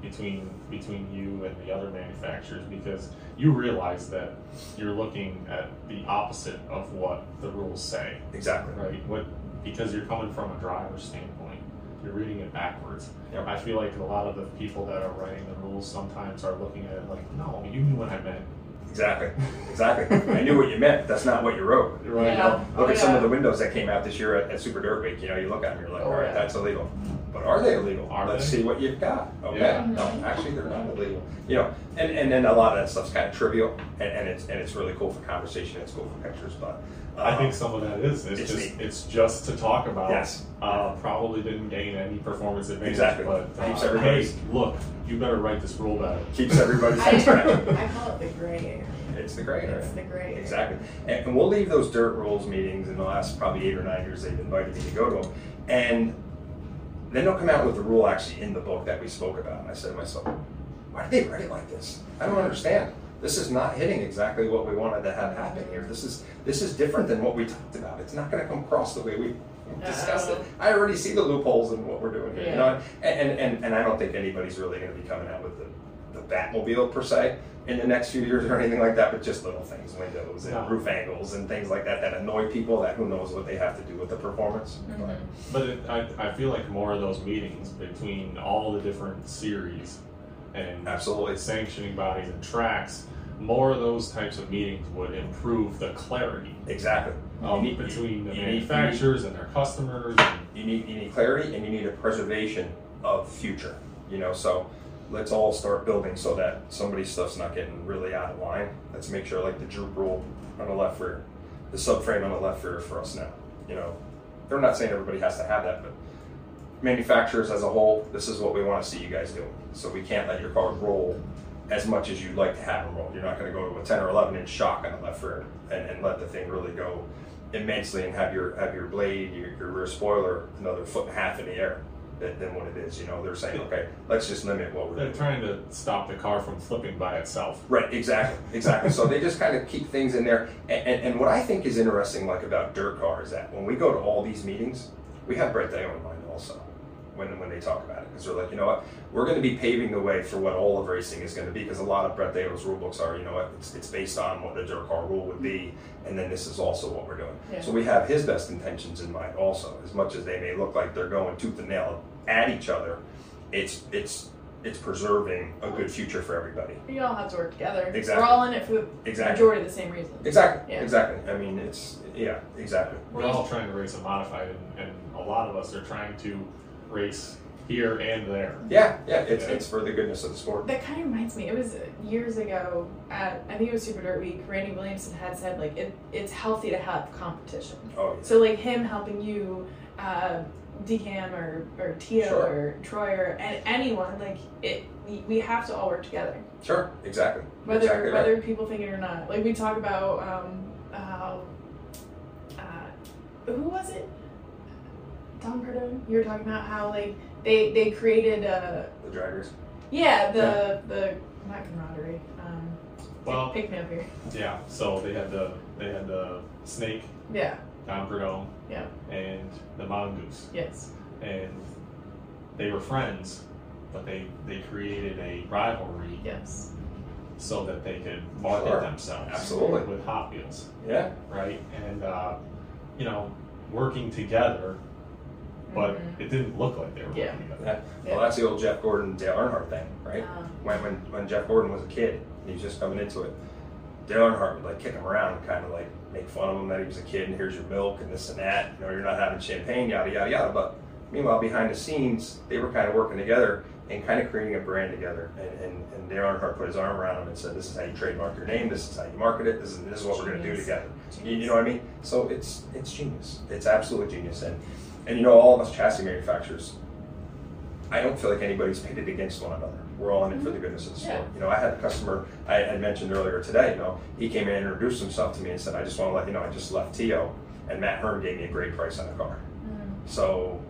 between between you and the other manufacturers because you realize that you're looking at the opposite of what the rules say. Exactly. Right. What because you're coming from a driver's standpoint, you're reading it backwards. Yep. I feel like a lot of the people that are writing the rules sometimes are looking at it like, no, you knew what I meant. Exactly. Exactly. I knew what you meant. That's not what you wrote. Right. You know, look oh, at yeah. some of the windows that came out this year at, at Super Dirt Week. You know, you look at them, you're like, oh, all right, yeah. that's illegal. But are they illegal? Are Let's they? see what you've got. Okay. Yeah. No, actually, they're not illegal. You know, and, and then a lot of that stuff's kind of trivial, and, and it's and it's really cool for conversation. It's cool for pictures, but I think some of that is. It's, it's just neat. it's just to talk about. Yes. Uh, probably didn't gain any performance advantage. Exactly. But uh, Keeps everybody- hey, look, you better write this rule better. keeps everybody I, satisfied. I call it the gray area. It's the gray area. It's the gray area. Exactly. And, and we'll leave those dirt rules meetings in the last probably eight or nine years they've invited me to go to them. And then they'll come out with the rule actually in the book that we spoke about. And I said to myself, why did they write it like this? I don't understand. This is not hitting exactly what we wanted to have happen here. This is this is different than what we talked about. It's not going to come across the way we discussed it. I already see the loopholes in what we're doing here. You know, and, and and I don't think anybody's really going to be coming out with the the Batmobile per se in the next few years or anything like that, but just little things, windows and No. roof angles and things like that that annoy people. That who knows what they have to do with the performance. But, But it, I, I feel like more of those meetings between all the different series and Absolutely. sanctioning bodies and tracks, more of those types of meetings would improve the clarity exactly. um, need- between the you need- manufacturers and their customers. You need you need clarity and you need a preservation of future. You know, so let's all start building so that somebody's stuff's not getting really out of line. Let's make sure like the droop rule on the left rear, the subframe on the left rear for us now. You know, they're not saying everybody has to have that, but manufacturers as a whole, this is what we want to see you guys do. So we can't let your car roll as much as you'd like to have them roll. You're not going to go to a 10 or 11 inch shock on the left rear and, and let the thing really go immensely and have your have your blade, your, your rear spoiler another foot and a half in the air than, than what it is. You know, they're saying, okay, let's just limit what we're they're doing. trying to stop the car from flipping by itself. Right, exactly, exactly. so they just kind of keep things in there. And, and, and what I think is interesting, like about dirt car, is that when we go to all these meetings, we have Brett Deyo on mind also when when they talk about it because they're like, you know what, we're going to be paving the way for what all of racing is going to be because a lot of Brett Deyo's rule books are, you know what, it's, it's based on what the dirt car rule would be, and then this is also what we're doing. Yeah. So we have his best intentions in mind also, as much as they may look like they're going tooth and nail at each other. It's it's it's preserving a good future for everybody. We all have to work together. Exactly. We're all in it for the Exactly. majority of the same reason. Exactly. Yeah. Exactly. I mean, it's yeah, exactly. We're all trying to race a modified, and, and a lot of us are trying to race here and there. Yeah, yeah. It's Yeah. it's for the goodness of the sport. That kind of reminds me. It was years ago at I think it was Super Dirt Week. Randy Williamson had said like it, it's healthy to have competition. Oh, yeah. So like him helping you, uh, DKM or or Teo Sure. or Troy or a- anyone like it. we- We have to all work together, sure. Exactly. whether exactly whether Right. people think it or not. Like we talk about um, uh, uh, who was it? Don Prudhomme. You were talking about how like they they created uh The draggers. yeah the the not camaraderie um Well- pick me up here Yeah. So they had the they had the snake, yeah Don Prudhomme, yeah and the mongoose, yes and they were friends, but they they created a rivalry yes so that they could market Sure. themselves Absolutely. with Hot Wheels, Yeah. right? And uh, you know, working together, but Mhm. it didn't look like they were Yeah. working together. Yeah. Well, that's the old Jeff Gordon, Dale Earnhardt thing, right? Um, When, when when Jeff Gordon was a kid, he was just coming into it. Dale Earnhardt would like kick him around and kind of like make fun of him that he was a kid and here's your milk and this and that. You know, you're not having champagne, yada yada yada. But meanwhile, behind the scenes, they were kind of working together and kind of creating a brand together. And, and, and Dale Earnhardt put his arm around him and said, "This is how you trademark your name. This is how you market it. This is this is what we're going to do together." You, you know what I mean? So it's it's genius. It's absolute genius. And and you know, all of us chassis manufacturers, I don't feel like anybody's pitted against one another. We're all in it for the mm-hmm. goodness of the sport. Yeah. You know, I had a customer I had mentioned earlier today. You know, he came in and introduced himself to me and said, "I just want to let you know I just left Teo, and Matt Hearn gave me a great price on a car." Mm-hmm. So,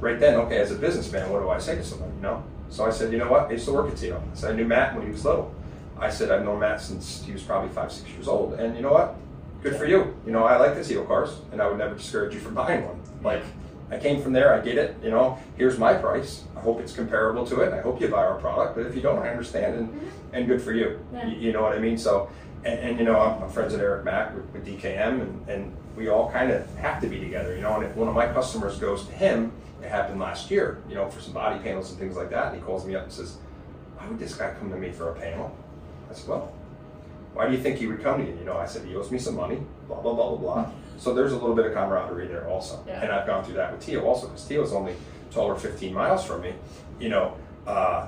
right then, okay, as a businessman, what do I say to somebody? You know, so I said, "You know what? I used to work at Teo." I said, "I knew Matt when he was little." I said, "I've known Matt since he was probably five, six years old, and you know what? Good for you. You know, I like the Teo cars, and I would never discourage you from buying one. Like." I came from there. I get it. You know, here's my price. I hope it's comparable to it. I hope you buy our product. But if you don't, I understand, and mm-hmm. and good for you. Yeah. You, you know what I mean? So, and, and you know, I'm, I'm friends with Eric Mack with, with DKM, and, and we all kind of have to be together. You know, and if one of my customers goes to him, it happened last year. You know, for some body panels and things like that, and he calls me up and says, "Why would this guy come to me for a panel?" I said, "Well, why do you think he would come to you? You know, I said he owes me some money, blah blah blah blah blah. So there's a little bit of camaraderie there also, Yeah. and I've gone through that with Teo also because Teo's only 12 or 15 miles from me. You know, uh,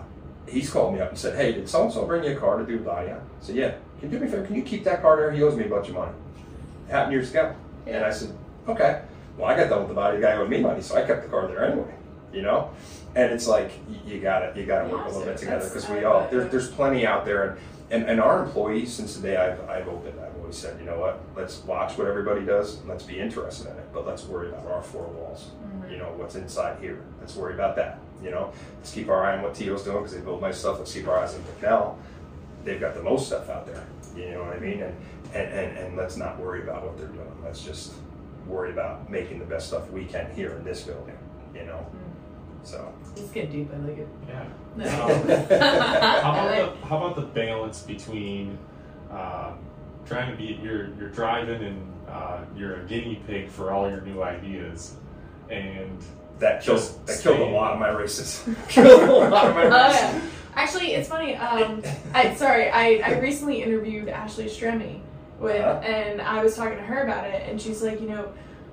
he's called me up and said, "Hey, did so and so bring you a car to do body on?" I said, "Yeah." Can you do me a favor? Can you keep that car there? He owes me a bunch of money. It happened years ago, and I said, "Okay." Well, I got done with the body. The guy owed me money, so I kept the car there anyway. You know, and it's like you gotta you gotta You work a little bit together because we all it, there, yeah. there's plenty out there, and, and and our employees since the day I've I've opened, I've always said, you know what, let's watch what everybody does, and let's be interested in it, but let's worry about our four walls. Mm-hmm. You know what's inside here. Let's worry about that. You know, let's keep our eye on what Teo's doing because they build my stuff. Let's keep our eyes on Bicknell. They've got the most stuff out there. You know what I mean? And, and, and, and let's not worry about what they're doing. Let's just worry about making the best stuff we can here in this building. You know, so It's get deep. I like it. Yeah. No. Um, *laughs* I how like- about the how about the balance between um, trying to be you're you're driving and uh, you're a guinea pig for all your new ideas, and that killed Just that killed a lot of my races. *laughs* *laughs* killed a lot of my Oh, races. yeah. Actually, it's funny. Um, I sorry, I, I recently interviewed Ashley Stremme with, Uh-huh. and I was talking to her about it, and she's like, you know,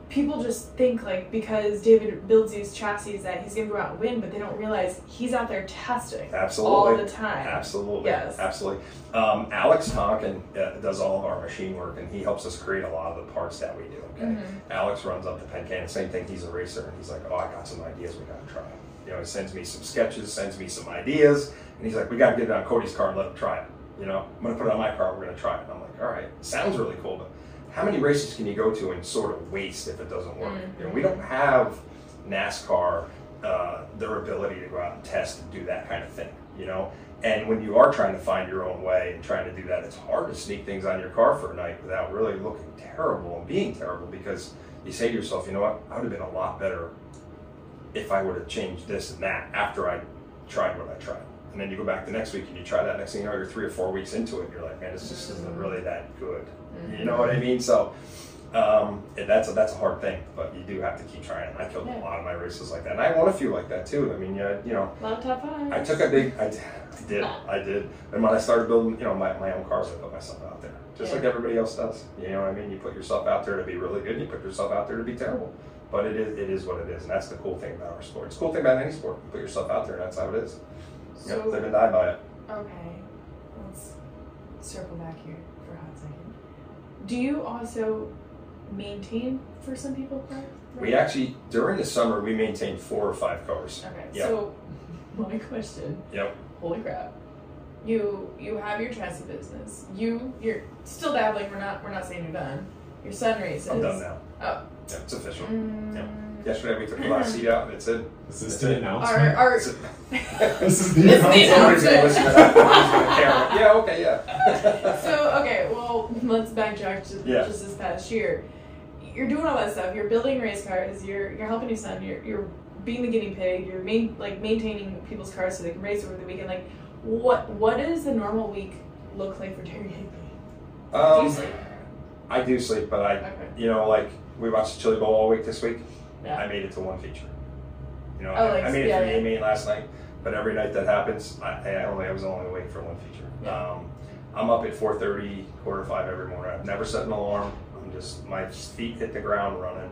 people just think like because David builds these chassis that he's gonna go out and win, but they don't realize he's out there testing Absolutely. all the time. Absolutely. Yes. Absolutely. Um, Alex Tonkin uh, does all of our machine work and he helps us create a lot of the parts that we do. Okay. Mm-hmm. Alex runs up the PennCan. Same thing. He's a racer and he's like, oh, I got some ideas. We got to try. You know, he sends me some sketches, sends me some ideas, and he's like, we got to get it on Cody's car and let him try it. You know, I'm going to put it on my car. We're going to try it. And I'm like, all right, sounds really cool, but how many races can you go to and sort of waste if it doesn't work? Mm-hmm. You know, we don't have NASCAR uh, their ability to go out and test and do that kind of thing. You know, and when you are trying to find your own way and trying to do that, it's hard to sneak things on your car for a night without really looking terrible and being terrible because you say to yourself, you know what, I would have been a lot better if I would have changed this and that after I tried what I tried. And then you go back the next week and you try that. Next thing you know, you're three or four weeks into it. And you're like, man, this just isn't really that good. You know what I mean? So um, and that's a, that's a hard thing, but you do have to keep trying. I killed Yeah. a lot of my races like that, and I won a few like that too. I mean, yeah, you know, A lot of top five. I took a big, I, did- I did, I did. And when I started building, you know, my, my own cars, I put myself out there, just Yeah. like everybody else does. You know what I mean? You put yourself out there to be really good, and you put yourself out there to be terrible. But it is, it is what it is, and that's the cool thing about our sport. It's cool thing about any sport. You put yourself out there, and that's how it is. Yep, So- live and die by it. Okay, let's circle back here for a hot second. Do you also maintain for some people cars? We actually, during the summer, we maintain four or five cars. Okay, Yep. so *laughs* my question. Yep. Holy crap! You you have your chassis business. You you're still dabbling. We're not we're not saying you're done. Your son races. I'm done now. Oh. Yeah, it's official. Mm, Yep. Yesterday, we took the last seat out, and it's in. is this That's the it. announcement? Our our It's in. this is the This is the announcement. Somebody's gonna listen to that. Somebody's gonna care. Yeah, okay, yeah. so okay, well let's backtrack to Yeah. just this past year. You're doing all that stuff. You're building race cars. You're you're helping your son. You're you're being the guinea pig. You're main, like maintaining people's cars so they can race over the weekend. Like, what what does the normal week look like for Jerry Higbie? Do you Um, sleep? I do sleep, but I, Okay. you know, like we watched the Chili Bowl all week this week. Yeah. I made it to one feature. You know, Oh, I, like, I made it yeah, the yeah. Main last night, but every night that happens, I, I only I was only awake for one feature. Yeah. Um, I'm up at 4:30, quarter to five every morning. I've never set an alarm. I'm just my feet hit the ground running,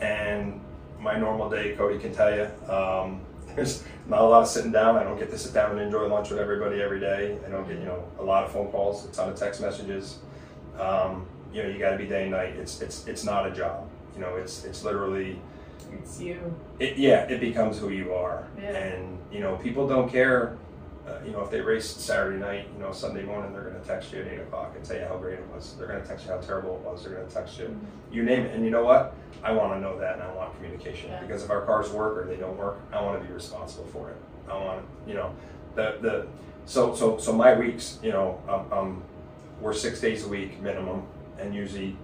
and my normal day, Cody can tell you, um, *laughs* there's not a lot of sitting down. I don't get to sit down and enjoy lunch with everybody every day. I don't get you know a lot of phone calls, a ton of text messages. Um, you know, you got to be day and night. It's it's it's not a job. You know, it's it's literally It's you. it, yeah, it becomes who you are. Yeah. And, you know, people don't care, uh, you know, if they race Saturday night, you know, Sunday morning, they're going to text you at 8 o'clock and tell you how great it was. They're going to text you how terrible it was. They're going to text you, you name it. And you know what? I want to know that and I want communication. Yeah. Because if our cars work or they don't work, I want to be responsible for it. I want, you know, the, the, so, so, so my weeks, you know, um, um, we're six days a week minimum and usually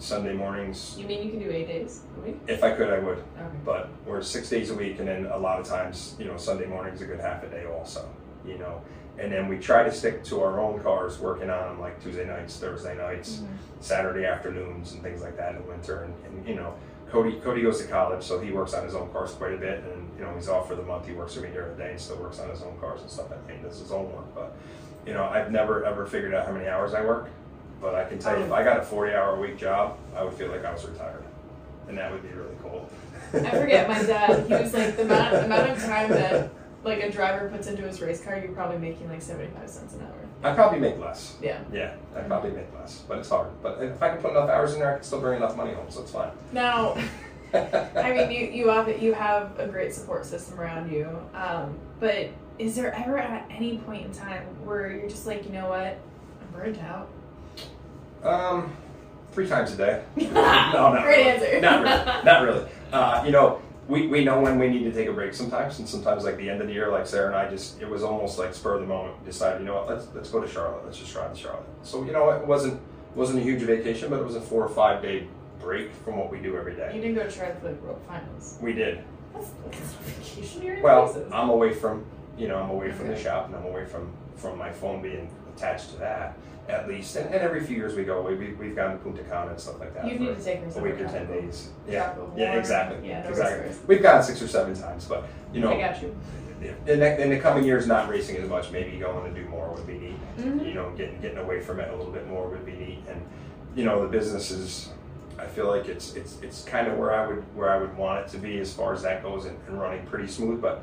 Sunday mornings, You mean you can do eight days a week? if I could, I would. Okay. but we're six days a week and then a lot of times you know sunday morning's a good half a day also you know. And then we try to stick to our own cars working on them like tuesday nights thursday nights mm-hmm. saturday afternoons and things like that in the winter. And, and you know cody cody goes to college so he works on his own cars quite a bit. And you know he's off for the month. He works for me during the day and still works on his own cars and stuff. That he does his own work. But you know i've never ever figured out how many hours i work but i can tell you if i got a 40 hour a week job i would feel like i was retired and that would be really cool I forget my dad. He *laughs* was like the amount, the amount of time that like a driver puts into his race car. You're probably making like seventy five cents an hour. I probably make less. Yeah. Yeah, I probably make less, but it's hard. But if I can put enough hours in there, I can still bring enough money home, so it's fine. Now, *laughs* I mean, you you have you have a great support system around you. Um, but is there ever at any point in time where you're just like, you know what, I'm burnt out? Um, three times a day. *laughs* no, not Great really. answer. Not really. Not really. Uh, you know, we, we know when we need to take a break sometimes, and sometimes like the end of the year, like Sarah and I just it was almost like spur of the moment. We decided, you know what, let's let's go to Charlotte. Let's just drive to Charlotte. So you know, it wasn't wasn't a huge vacation, but it was a four or five day break from what we do every day. You didn't go to try the World Finals. We did. That's, that's vacation you're Well, places. I'm away from you know I'm away from the shop, and I'm away from from my phone being attached to that at least. And, and every few years we go away. We, we've gone to Punta Cana and stuff like that. You need to take a week or ten days. Yeah, yeah, exactly, Yeah, no exactly. We've gone six or seven times, but you know, I got you. in the, in the coming years, not racing as much. Maybe going to do more would be neat. Mhm. You know, getting getting away from it a little bit more would be neat. And you know, the business is. I feel like it's it's it's kind of where I would where I would want it to be as far as that goes and, and running pretty smooth. But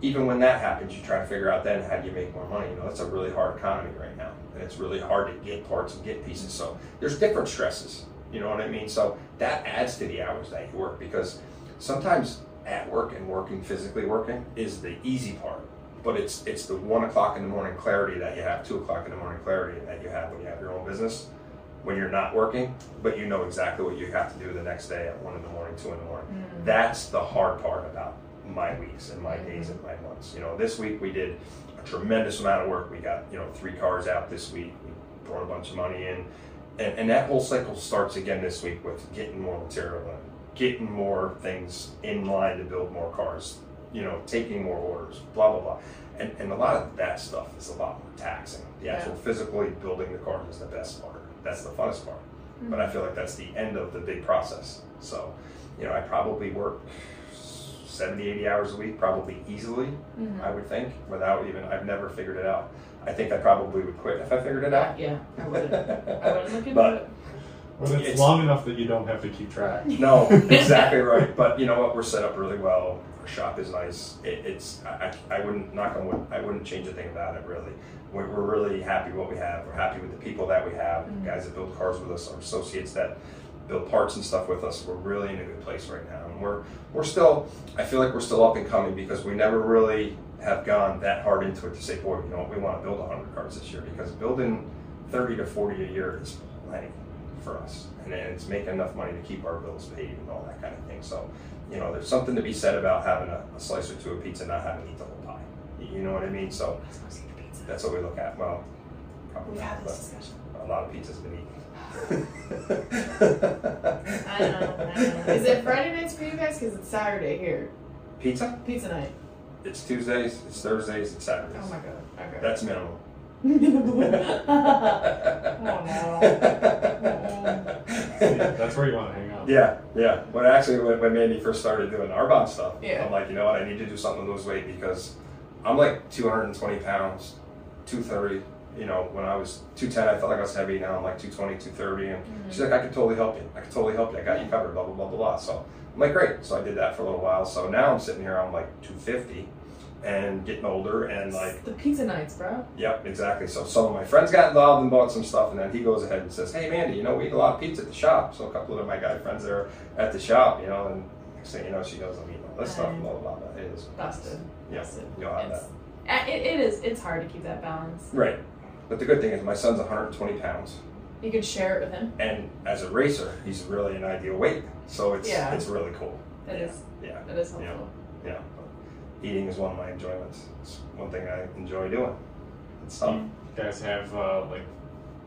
even when that happens, you try to figure out then how do you make more money. You know, that's a really hard economy right now, and it's really hard to get parts and get pieces. So there's different stresses. You know what I mean? So that adds to the hours that you work because sometimes at work and working physically working is the easy part but it's it's the one o'clock in the morning clarity that you have two o'clock in the morning clarity that you have when you have your own business when you're not working but you know exactly what you have to do the next day at one in the morning two in the morning mm-hmm. that's the hard part about my weeks and my days and my months you know this week we did a tremendous amount of work we got you know three cars out this week we brought a bunch of money in and, and that whole cycle starts again this week with getting more material in getting more things in line to build more cars, you know, taking more orders, blah blah blah. And and a lot of that stuff is a lot more taxing. The actual Yeah. physically building the cars is the best part. That's the funnest part. But I mm-hmm. feel like that's the end of the big process. So, you know, I probably work 70, 80 hours a week, probably easily, mm-hmm. I would think, without even, I've never figured it out. I think I probably would quit if I figured it out. Yeah, I would. I would look into But- it. Well, it's, It's- long enough that you don't have to keep track. *laughs* No, exactly right. But you know what? We're set up really well. Our shop is nice. It, it's I, I I wouldn't knock on wood. I wouldn't change a thing about it really. We're, we're really happy what we have. We're happy with the people that we have. Mm-hmm. Guys that build cars with us, our associates that build parts and stuff with us. We're really in a good place right now, and we're we're still. I feel like we're still up and coming because we never really have gone that hard into it to say, boy, you know, what, we want to build 100 cars this year because building 30 to 40 a year is plenty for us, and it's making enough money to keep our bills paid and all that kind of thing. So, you know, there's something to be said about having a, a slice or two of pizza, not having to eat the whole pie. You- You know what I mean? So that's what we look at. Well, probably We've not, had this discussion. a lot of pizza's been eaten. I don't know. I know. Is it Friday nights for you guys? Because it's Saturday here. Pizza? Pizza night. It's Tuesdays, it's Thursdays, it's Saturdays. Oh my god. Okay. That's minimal. oh *laughs* See, that's where you want to hang out. Yeah, yeah. When actually, when, when Mandee first started doing Arbonne stuff, Yeah. I'm like, you know what? I need to do something to lose weight because I'm like 220 pounds, 230. You know, when I was 210, I felt like I was heavy. Now I'm like 220, 230. And mm-hmm. she's like, I can totally help you. I can totally help you. I got you covered. Blah blah blah blah blah. So I'm like, great. So I did that for a little while. So now I'm sitting here. I'm like 250, and getting older, and like the pizza nights, bro. Yep, exactly. So some of my friends got involved and bought some stuff, and then he goes ahead and says, "Hey, Mandee, you know we eat a lot of pizza at the shop." So a couple of my guy friends are at the shop, you know, and next thing you know, she goes, I'm eating all this stuff. Blah blah blah. It is Busted. Yeah, Busted. you'll have that. It, it is. It's hard to keep that balance. Right. But the good thing is my son's 120 pounds, You could share it with him. and as a racer, he's really an ideal weight. So it's Yeah. it's really cool. That yeah. is. Yeah. That is helpful. Yeah. Yeah. But eating is one of my enjoyments. It's one thing I enjoy doing. It's tough. You guys have uh, like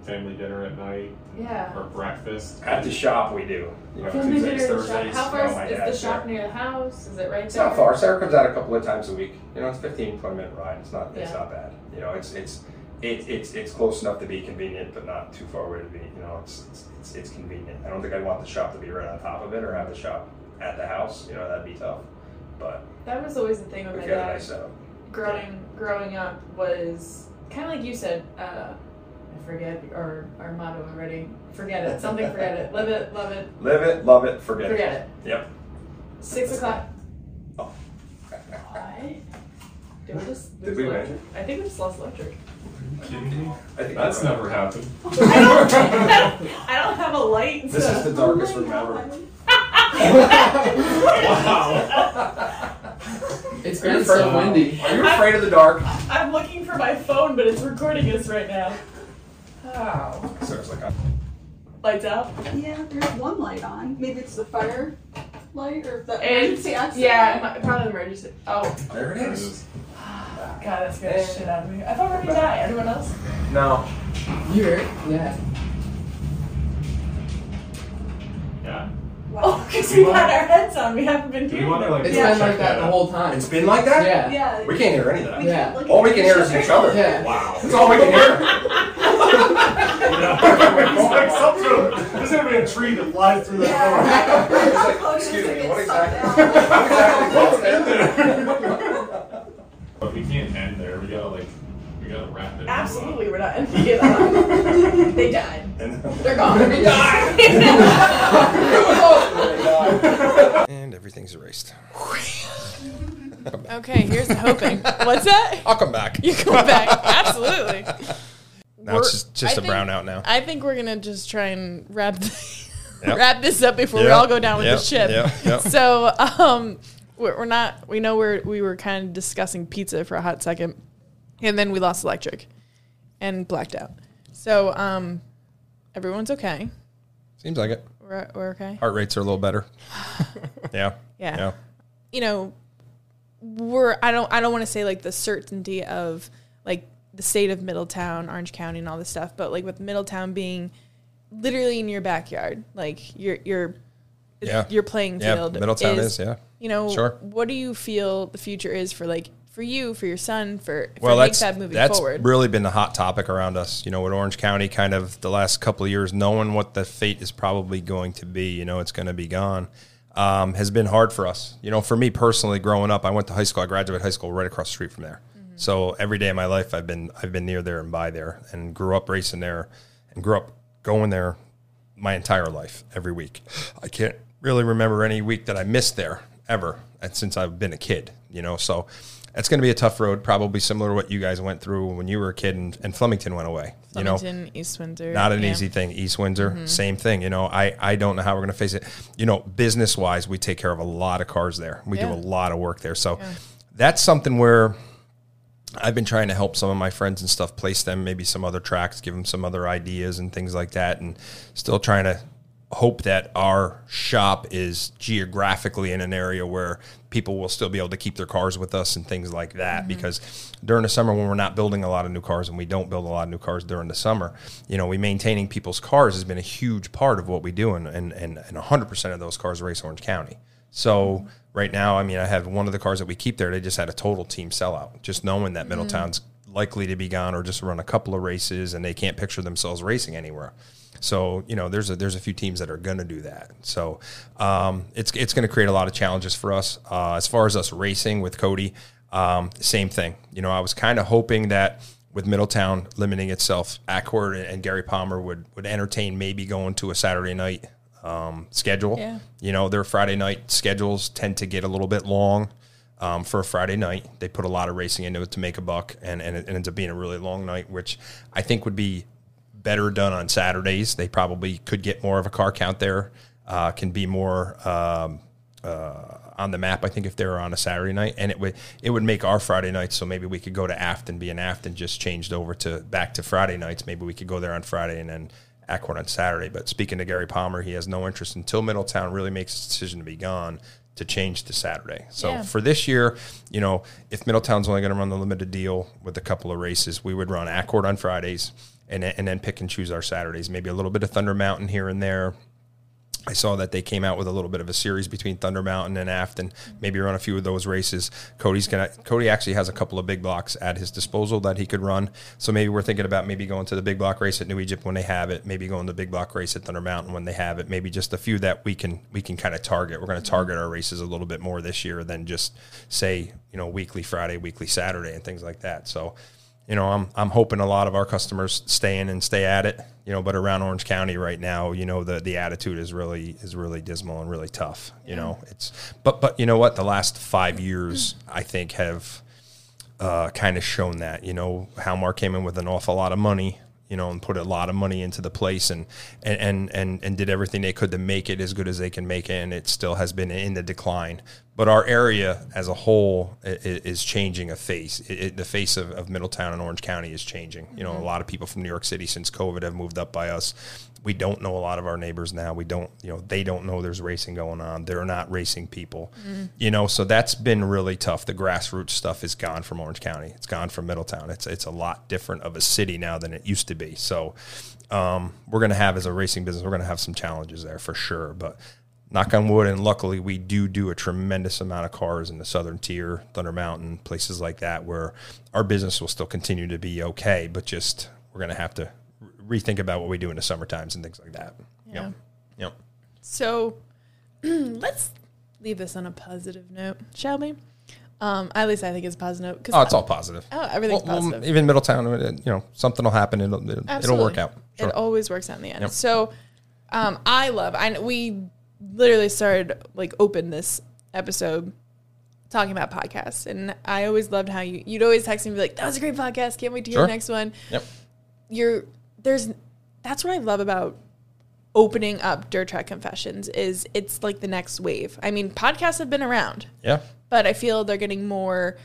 family dinner at night Yeah. or breakfast. At the shop, we do. You know, Family Tuesdays, dinner shop. Thursdays. How far know, is, is the shop there. near the house? Is it right It's there? not far. Sarah comes out a couple of times a week. You know, it's 15, 20 minute ride. It's not. It's not bad. You know, it's it's it, it's it's close enough to be convenient, but not too far away to be. You know, it's it's, it's it's convenient. I don't think I'd want the shop to be right on top of it or have the shop at the house. You know, that'd be tough. But That was always the thing with my dad. nice growing growing up was kind of like you said. Uh, I forget our our motto already. Forget it. Something. Forget it. Live it. Love it. Live it, love it, forget, it. Forget it. it. Yep. Six o'clock. Oh. What? Did we just Did we electric? I think we just lost electric. Kidding me? I think That's we're- never happened. *laughs* I don't, I don't, *laughs* I don't have a light. This so- is the darkest room ever. Oh wow. It's been afraid- so windy. Are you afraid of the dark? I'm looking for my phone, but it's recording us right now. Oh. it's like, I'm Lights out. Yeah, there's one light on. Maybe it's the fire. light or the It's emergency exit. yeah, my- probably emergency. Oh There it is. Ah. God, that scared the shit out of me. I thought we were gonna die. Anyone else? No. You hear it? Yeah. Yeah. Oh, *laughs* because we had our heads on. We haven't been Do doing we want to like It's Yeah. been like that the whole time. It's been like that? Yeah. Yeah. We can't hear any of that. We Yeah. can't look All we can hear is each other. Yeah. Wow. That's all we can hear. it's like some sort of, there's gonna be a tree that flies through the door. How like, close excuse is it me, what exactly- out? what exactly But we can't end there. We gotta like, we gotta wrap it. Absolutely, we're not ending it on. *laughs* they died. *laughs* They're gone. *laughs* They died. And everything's erased. Okay, here's the hoping. What's that? I'll come back. You come back. Absolutely. Now it's just, just I a brown think- out now. I think we're gonna just try and wrap th- Yep. wrap this up before we all go down with Yep. the ship. Yep. Yep. So, um, we're, we're not. We know we're we were kind of discussing pizza for a hot second, and then we lost electric, and blacked out. So, um, everyone's okay. Seems like it. We're, we're okay. Heart rates are a little better. *laughs* yeah. Yeah. Yeah. you know, we're I don't I don't want to say like the certainty of like the state of Middletown, Orange County, and all this stuff, but like with Middletown being literally in your backyard, like your your Yeah. your playing Yeah, field. Middletown is, yeah. You know, Sure. what do you feel the future is for like for you, for your son, for for Well, that's Hig Fab moving that's forward? really been the hot topic around us. You know, with Orange County, kind of the last couple of years, knowing what the fate is probably going to be. You know, it's going to be gone. Um, has been hard for us. You know, for me personally, growing up, I went to high school. I graduated high school right across the street from there. Mm-hmm. So every day of my life, I've been I've been near there and by there, and grew up racing there, and grew up going there my entire life every week. I can't really remember any week that I missed there ever since I've been a kid, you know. So it's going to be a tough road, probably similar to what you guys went through when you were a kid and, and Flemington went away. You know, East Windsor. not an yeah. easy thing. East Windsor, mm-hmm. same thing. You know, I, I don't know how we're going to face it. You know, business wise, we take care of a lot of cars there. We Yeah. do a lot of work there. So that's something where I've been trying to help some of my friends and stuff place them, maybe some other tracks, give them some other ideas and things like that, and still trying to hope that our shop is geographically in an area where people will still be able to keep their cars with us and things like that. Mm-hmm. Because during the summer, when we're not building a lot of new cars, and we don't build a lot of new cars during the summer, you know, we maintaining people's cars has been a huge part of what we do, and and and, and 100% of those cars race Orange County. So mm-hmm. right now, I mean, I have one of the cars that we keep there. They just had a total team sellout, just knowing that mm-hmm. Middletown's likely to be gone or just run a couple of races, and they can't picture themselves racing anywhere. So you know, there's a there's a few teams that are going to do that. So um, it's it's going to create a lot of challenges for us. Uh, as far as us racing with Cody, um, same thing. You know, I was kind of hoping that with Middletown limiting itself, Accord and Gary Palmer would would entertain maybe going to a Saturday night um, schedule. Yeah. You know, their Friday night schedules tend to get a little bit long um, for a Friday night. They put a lot of racing into it to make a buck, and, and it ends up being a really long night, which I think would be better done on Saturdays. They probably could get more of a car count there, uh, can be more um, uh, on the map. I think if they were on a Saturday night, and it would it would make our Friday nights. So maybe we could go to Afton, be an Afton just changed over to back to Friday nights. Maybe we could go there on Friday and then Accord on Saturday. But speaking to Gary Palmer, he has no interest until Middletown really makes its decision to be gone to change to Saturday. So Yeah. for this year, you know, if Middletown's only going to run the limited deal with a couple of races, we would run Accord on Fridays and and then pick and choose our Saturdays. Maybe a little bit of Thunder Mountain here and there. I saw that they came out with a little bit of a series between Thunder Mountain and Afton. Maybe run a few of those races. Cody's gonna. Cody actually has a couple of big blocks at his disposal that he could run. So maybe we're thinking about maybe going to the big block race at New Egypt when they have it. Maybe going to the big block race at Thunder Mountain when they have it. Maybe just a few that we can we can kind of target. We're going to target our races a little bit more this year than just say you know weekly Friday, weekly Saturday, and things like that. So you know, I'm I'm hoping a lot of our customers stay in and stay at it. You know, but around Orange County right now, you know, the the attitude is really is really dismal and really tough. You know, it's but but you know what? The last five years, I think, have uh, kind of shown that. You know, Halmar came in with an awful lot of money. You know, and put a lot of money into the place, and and and and, and did everything they could to make it as good as they can make it, and it still has been in the decline. But our area as a whole is changing a face. It, it, the face of, of Middletown and Orange County is changing. You know, a mm-hmm. lot of people from New York City since COVID have moved up by us. We don't know a lot of our neighbors now. We don't, you know, they don't know there's racing going on. They're not racing people, you know. So that's been really tough. The grassroots stuff is gone from Orange County. It's gone from Middletown. It's it's a lot different of a city now than it used to be. So um, we're going to have as a racing business, we're going to have some challenges there for sure. But knock on wood, and luckily we do do a tremendous amount of cars in the southern tier, Thunder Mountain, places like that, where our business will still continue to be okay. But just we're going to have to rethink about what we do in the summer times and things like that. Yeah. Yep. Yep. So *clears throat* let's leave this on a positive note, shall we? Um, at least I think it's a positive note. 'cause Oh, it's all positive. Oh, everything's Well, well, positive. even Middletown, you know, something will happen. It'll, it'll, it'll work out. Sure. It always works out in the end. Yep. So, um, I love. I we literally started like open this episode talking about podcasts, and I always loved how you you'd always text me and be like, "That was a great podcast. Can't wait to hear Sure. the next one." Yep. You're there's that's what I love about opening up Dirt Track Confessions is it's like the next wave. I mean, podcasts have been around, Yeah. but I feel they're getting more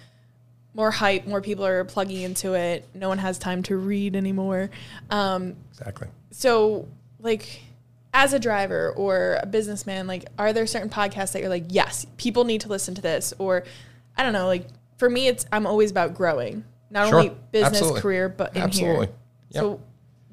more hype. More people are plugging into it. No one has time to read anymore. Um, Exactly. so, like, as a driver or a businessman, like, are there certain podcasts that you're like, yes, people need to listen to this? Or, I don't know, like, for me, it's, I'm always about growing, not Sure. only business, Absolutely. career, but in Absolutely. here. Yep. So,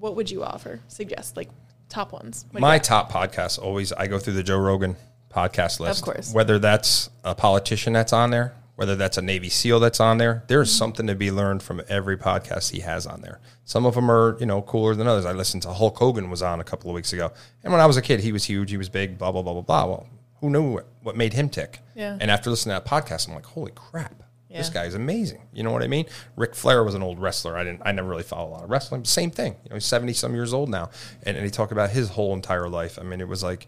what would you offer? Suggest, like, top ones? What My top podcasts always I go through the Joe Rogan podcast list. Of course. Whether that's a politician that's on there, whether that's a Navy SEAL that's on there, there's Mm-hmm. something to be learned from every podcast he has on there. Some of them are, you know, cooler than others. I listened to Hulk Hogan was on a couple of weeks ago. And when I was a kid, he was huge, he was big, blah, blah, blah, blah, blah. Well, who knew what, what made him tick? Yeah. And after listening to that podcast, I'm like, holy crap. This Yeah. guy's amazing. You know what I mean? Ric Flair was an old wrestler. I didn't. I never really followed a lot of wrestling. Same thing. You know, he's seventy some years old now, and, and he talked about his whole entire life. I mean, it was like,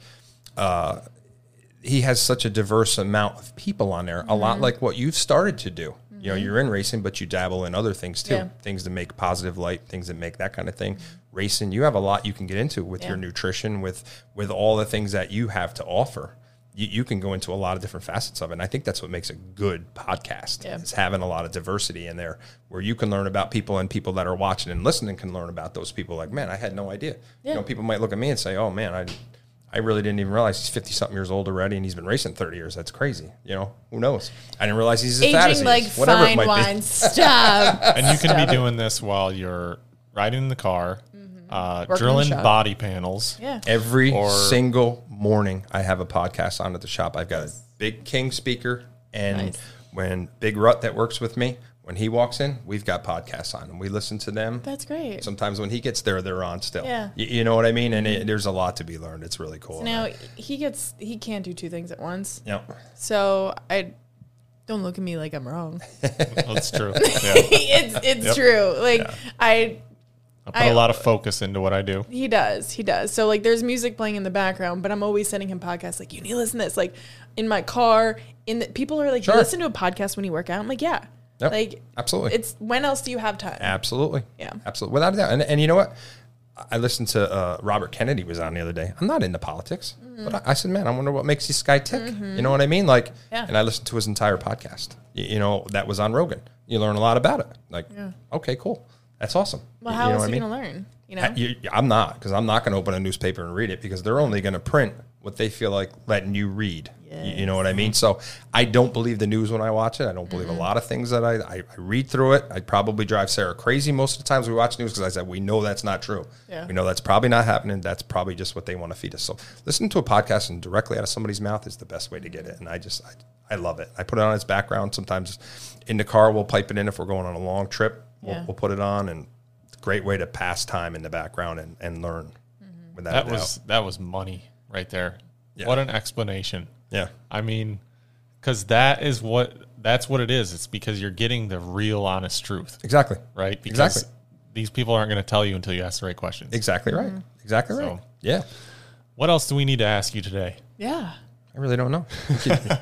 uh, he has such a diverse amount of people on there. A Mm-hmm. lot like what you've started to do. You know, you're in racing, but you dabble in other things too. Yeah. Things that make positive light, things that make that kind of thing. Racing, you have a lot you can get into with Yeah. your nutrition, with with all the things that you have to offer. You, you can go into a lot of different facets of it. And I think that's what makes a good podcast. Yeah. Is having a lot of diversity in there where you can learn about people and people that are watching and listening can learn about those people. Like, man, I had no idea. Yeah. You know, people might look at me and say, "Oh man, I, I really didn't even realize he's fifty something years old already and he's been racing thirty years. That's crazy. You know, who knows? I didn't realize he's as fat as Aging he like is. Whatever it fine might wine. be. Stop. *laughs* and you can Stop be doing this while you're riding in the car, uh, Working the drilling shop. body panels. Yeah. Every Or- single morning, I have a podcast on at the shop. I've got a big King speaker, and Nice. when Big Rut that works with me, when he walks in, we've got podcasts on, and we listen to them. That's great. Sometimes when he gets there, they're on still. Yeah. Y- you, know what I mean? And it, there's a lot to be learned. It's really cool. Now he gets he can't do two things at once. Yep. So I don't look at me like I'm wrong. That's true. *laughs* Yeah. it's it's Yep. true. Like I I put I- a lot of focus into what I do. he does. He does. So like there's music playing in the background, but I'm always sending him podcasts like you need to listen to this. Like in my car, in the people are like, Sure. You listen to a podcast when you work out. I'm like, Yeah. Yep. Like Absolutely. it's when else do you have time? Absolutely. Yeah. Absolutely. Without a doubt. And, and you know what? I listened to uh, Robert Kennedy was on the other day. I'm not into politics, Mm-hmm. but I, I said, man, I wonder what makes this guy tick. You know what I mean? Like, Yeah. and I listened to his entire podcast. You, you know, that was on Rogan. You learn a lot about it. Like, yeah. okay, cool. That's awesome. Well, how you know else what are I you mean? gonna learn? You know? You- I'm not because I'm not going to open a newspaper and read it because they're only going to print what they feel like letting you read. You- You know what I mean? So I don't believe the news when I watch it. I don't believe a mm-hmm. lot of things that I, I, I read through it. I probably drive Sarah crazy most of the times we watch news because I said we know that's not true. Yeah. We know that's probably not happening. That's probably just what they want to feed us. So listening to a podcast and directly out of somebody's mouth is the best way to get it. And I just I, I love it. I put it on as background sometimes in the car. We'll pipe it in if we're going on a long trip. We'll, Yeah. we'll put it on and it's a great way to pass time in the background and, and learn without That a doubt. was that was money right there. Yeah. What an explanation. yeah. I mean, because that is what that's what it is. It's because you're getting the real, honest truth, Exactly. right? Because Exactly. these people aren't going to tell you until you ask the right questions. Exactly right. Exactly right. So- Yeah. What else do we need to ask you today? yeah. I really don't know. *laughs*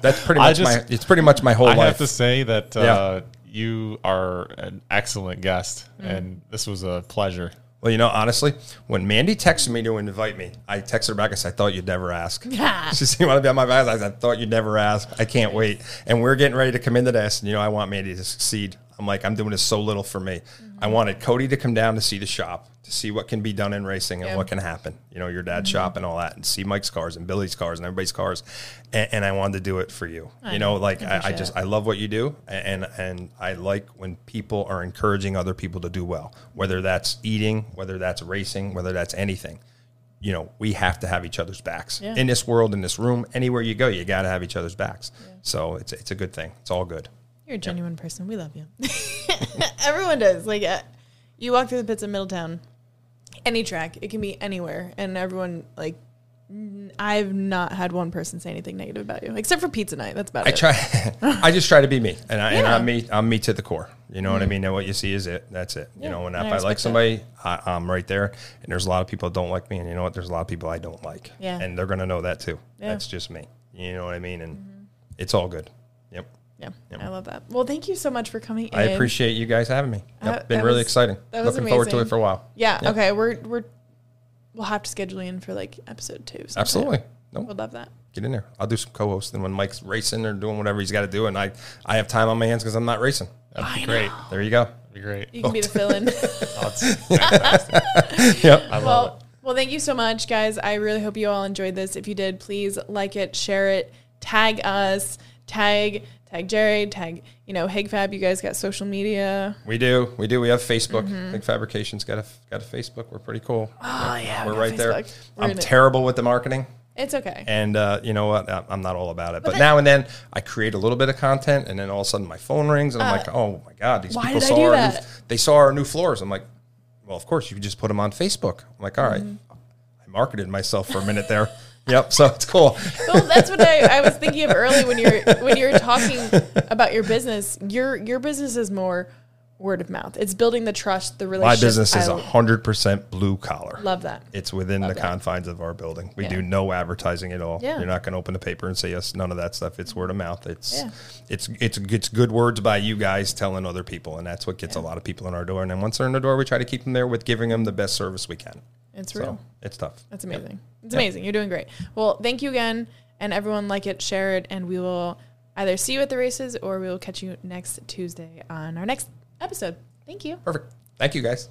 That's pretty I much just- my. It's pretty much my whole I life. have to say that uh, Yeah. You are an excellent guest, and this was a pleasure. Well, you know, honestly, when Mandee texted me to invite me, I texted her back. I said, "I thought you'd never ask." Yeah. *laughs* she said, "You want to be on my podcast?" I said, "I thought you'd never ask." I can't wait. And we're getting ready to come into this, and you know, I want Mandee to succeed. I'm like, I'm doing this so little for me. I mm-hmm. wanted Cody to come down to see the shop, to see what can be done in racing and Yeah. what can happen. You know, your dad's mm-hmm. shop and all that, and see Mike's cars and Billy's cars and everybody's cars. And, and I wanted to do it for you. I you know, know. like I I, just. I love what you do, and and I like when people are encouraging other people to do well, whether that's eating, whether that's racing, whether that's anything. You know, we have to have each other's backs Yeah. in this world, in this room, anywhere you go. You got to have each other's backs. So it's it's a good thing. It's all good. You're a genuine person. We love you. *laughs* *laughs* Everyone does. Like, uh, you walk through the pits of Middletown, any track, it can be anywhere, and everyone like. n- I've not had one person say anything negative about you, except for pizza night. That's about I it. try. *laughs* I just try to be me, and, I, Yeah. I'm me. I'm me to the core. You know what I mean? And what you see is it. That's it. Yeah, You know, and and if I I, like somebody, I, I'm right there. And there's a lot of people that don't like me, and you know what? There's a lot of people I don't like. Yeah. And they're gonna know that too. Yeah. That's just me. You know what I mean? And it's all good. Yep. Yeah, Yep. I love that. Well, thank you so much for coming in. I appreciate you guys having me. Uh, Yep. Been really was- exciting. that was Looking forward to it for a while. Yeah. Yep. Okay. We're we're we'll have to schedule in for like episode two. sometime. Absolutely. No. We'd love that. Get in there. I'll do some co-hosting when Mike's racing or doing whatever he's got to do, and I I have time on my hands because I'm not racing. That'd be great. There you go. That'd be great. You can be the *laughs* fill-in. *laughs* Yep. I love well, it. well, thank you so much, guys. I really hope you all enjoyed this. If you did, please like it, share it, tag us, tag tag Jared, tag you know Hig Fab. You guys got social media. We do. We do. We have Facebook. Mm-hmm. Hig Fabrications got a got a Facebook. We're pretty cool. Oh yeah, we We're right there. We're I'm terrible with the marketing, It's okay. and uh, you know what? I'm not all about it. But, then- now and then, I create a little bit of content, and then all of a sudden, my phone rings, and I'm like, "Oh my god, these Uh, people saw our new, they saw our new floors." I'm like, "Well, of course, you just put them on Facebook." I'm like, "All right." Mm-hmm. I marketed myself for a minute there. *laughs* yep. So it's cool. well, that's what I, I was thinking of *laughs* early when you're when you're talking about your business. Your your business is more word of mouth. It's building the trust, the relationship. My business is hundred percent blue collar. love that. It's within the that. confines of our building. We Yeah. do no advertising at all. Yeah. You're not going to open the paper and say yes. None of that stuff. It's word of mouth. It's Yeah. it's it's it's good words by you guys telling other people, and that's what gets a lot of people in our door. And then once they're in the door, we try to keep them there with giving them the best service we can. It's So real. it's tough. That's amazing. It's amazing. You're doing great. Well, thank you again, and everyone like it, share it, and we will either see you at the races or we will catch you next Tuesday on our next episode. Thank you. Perfect. Thank you guys.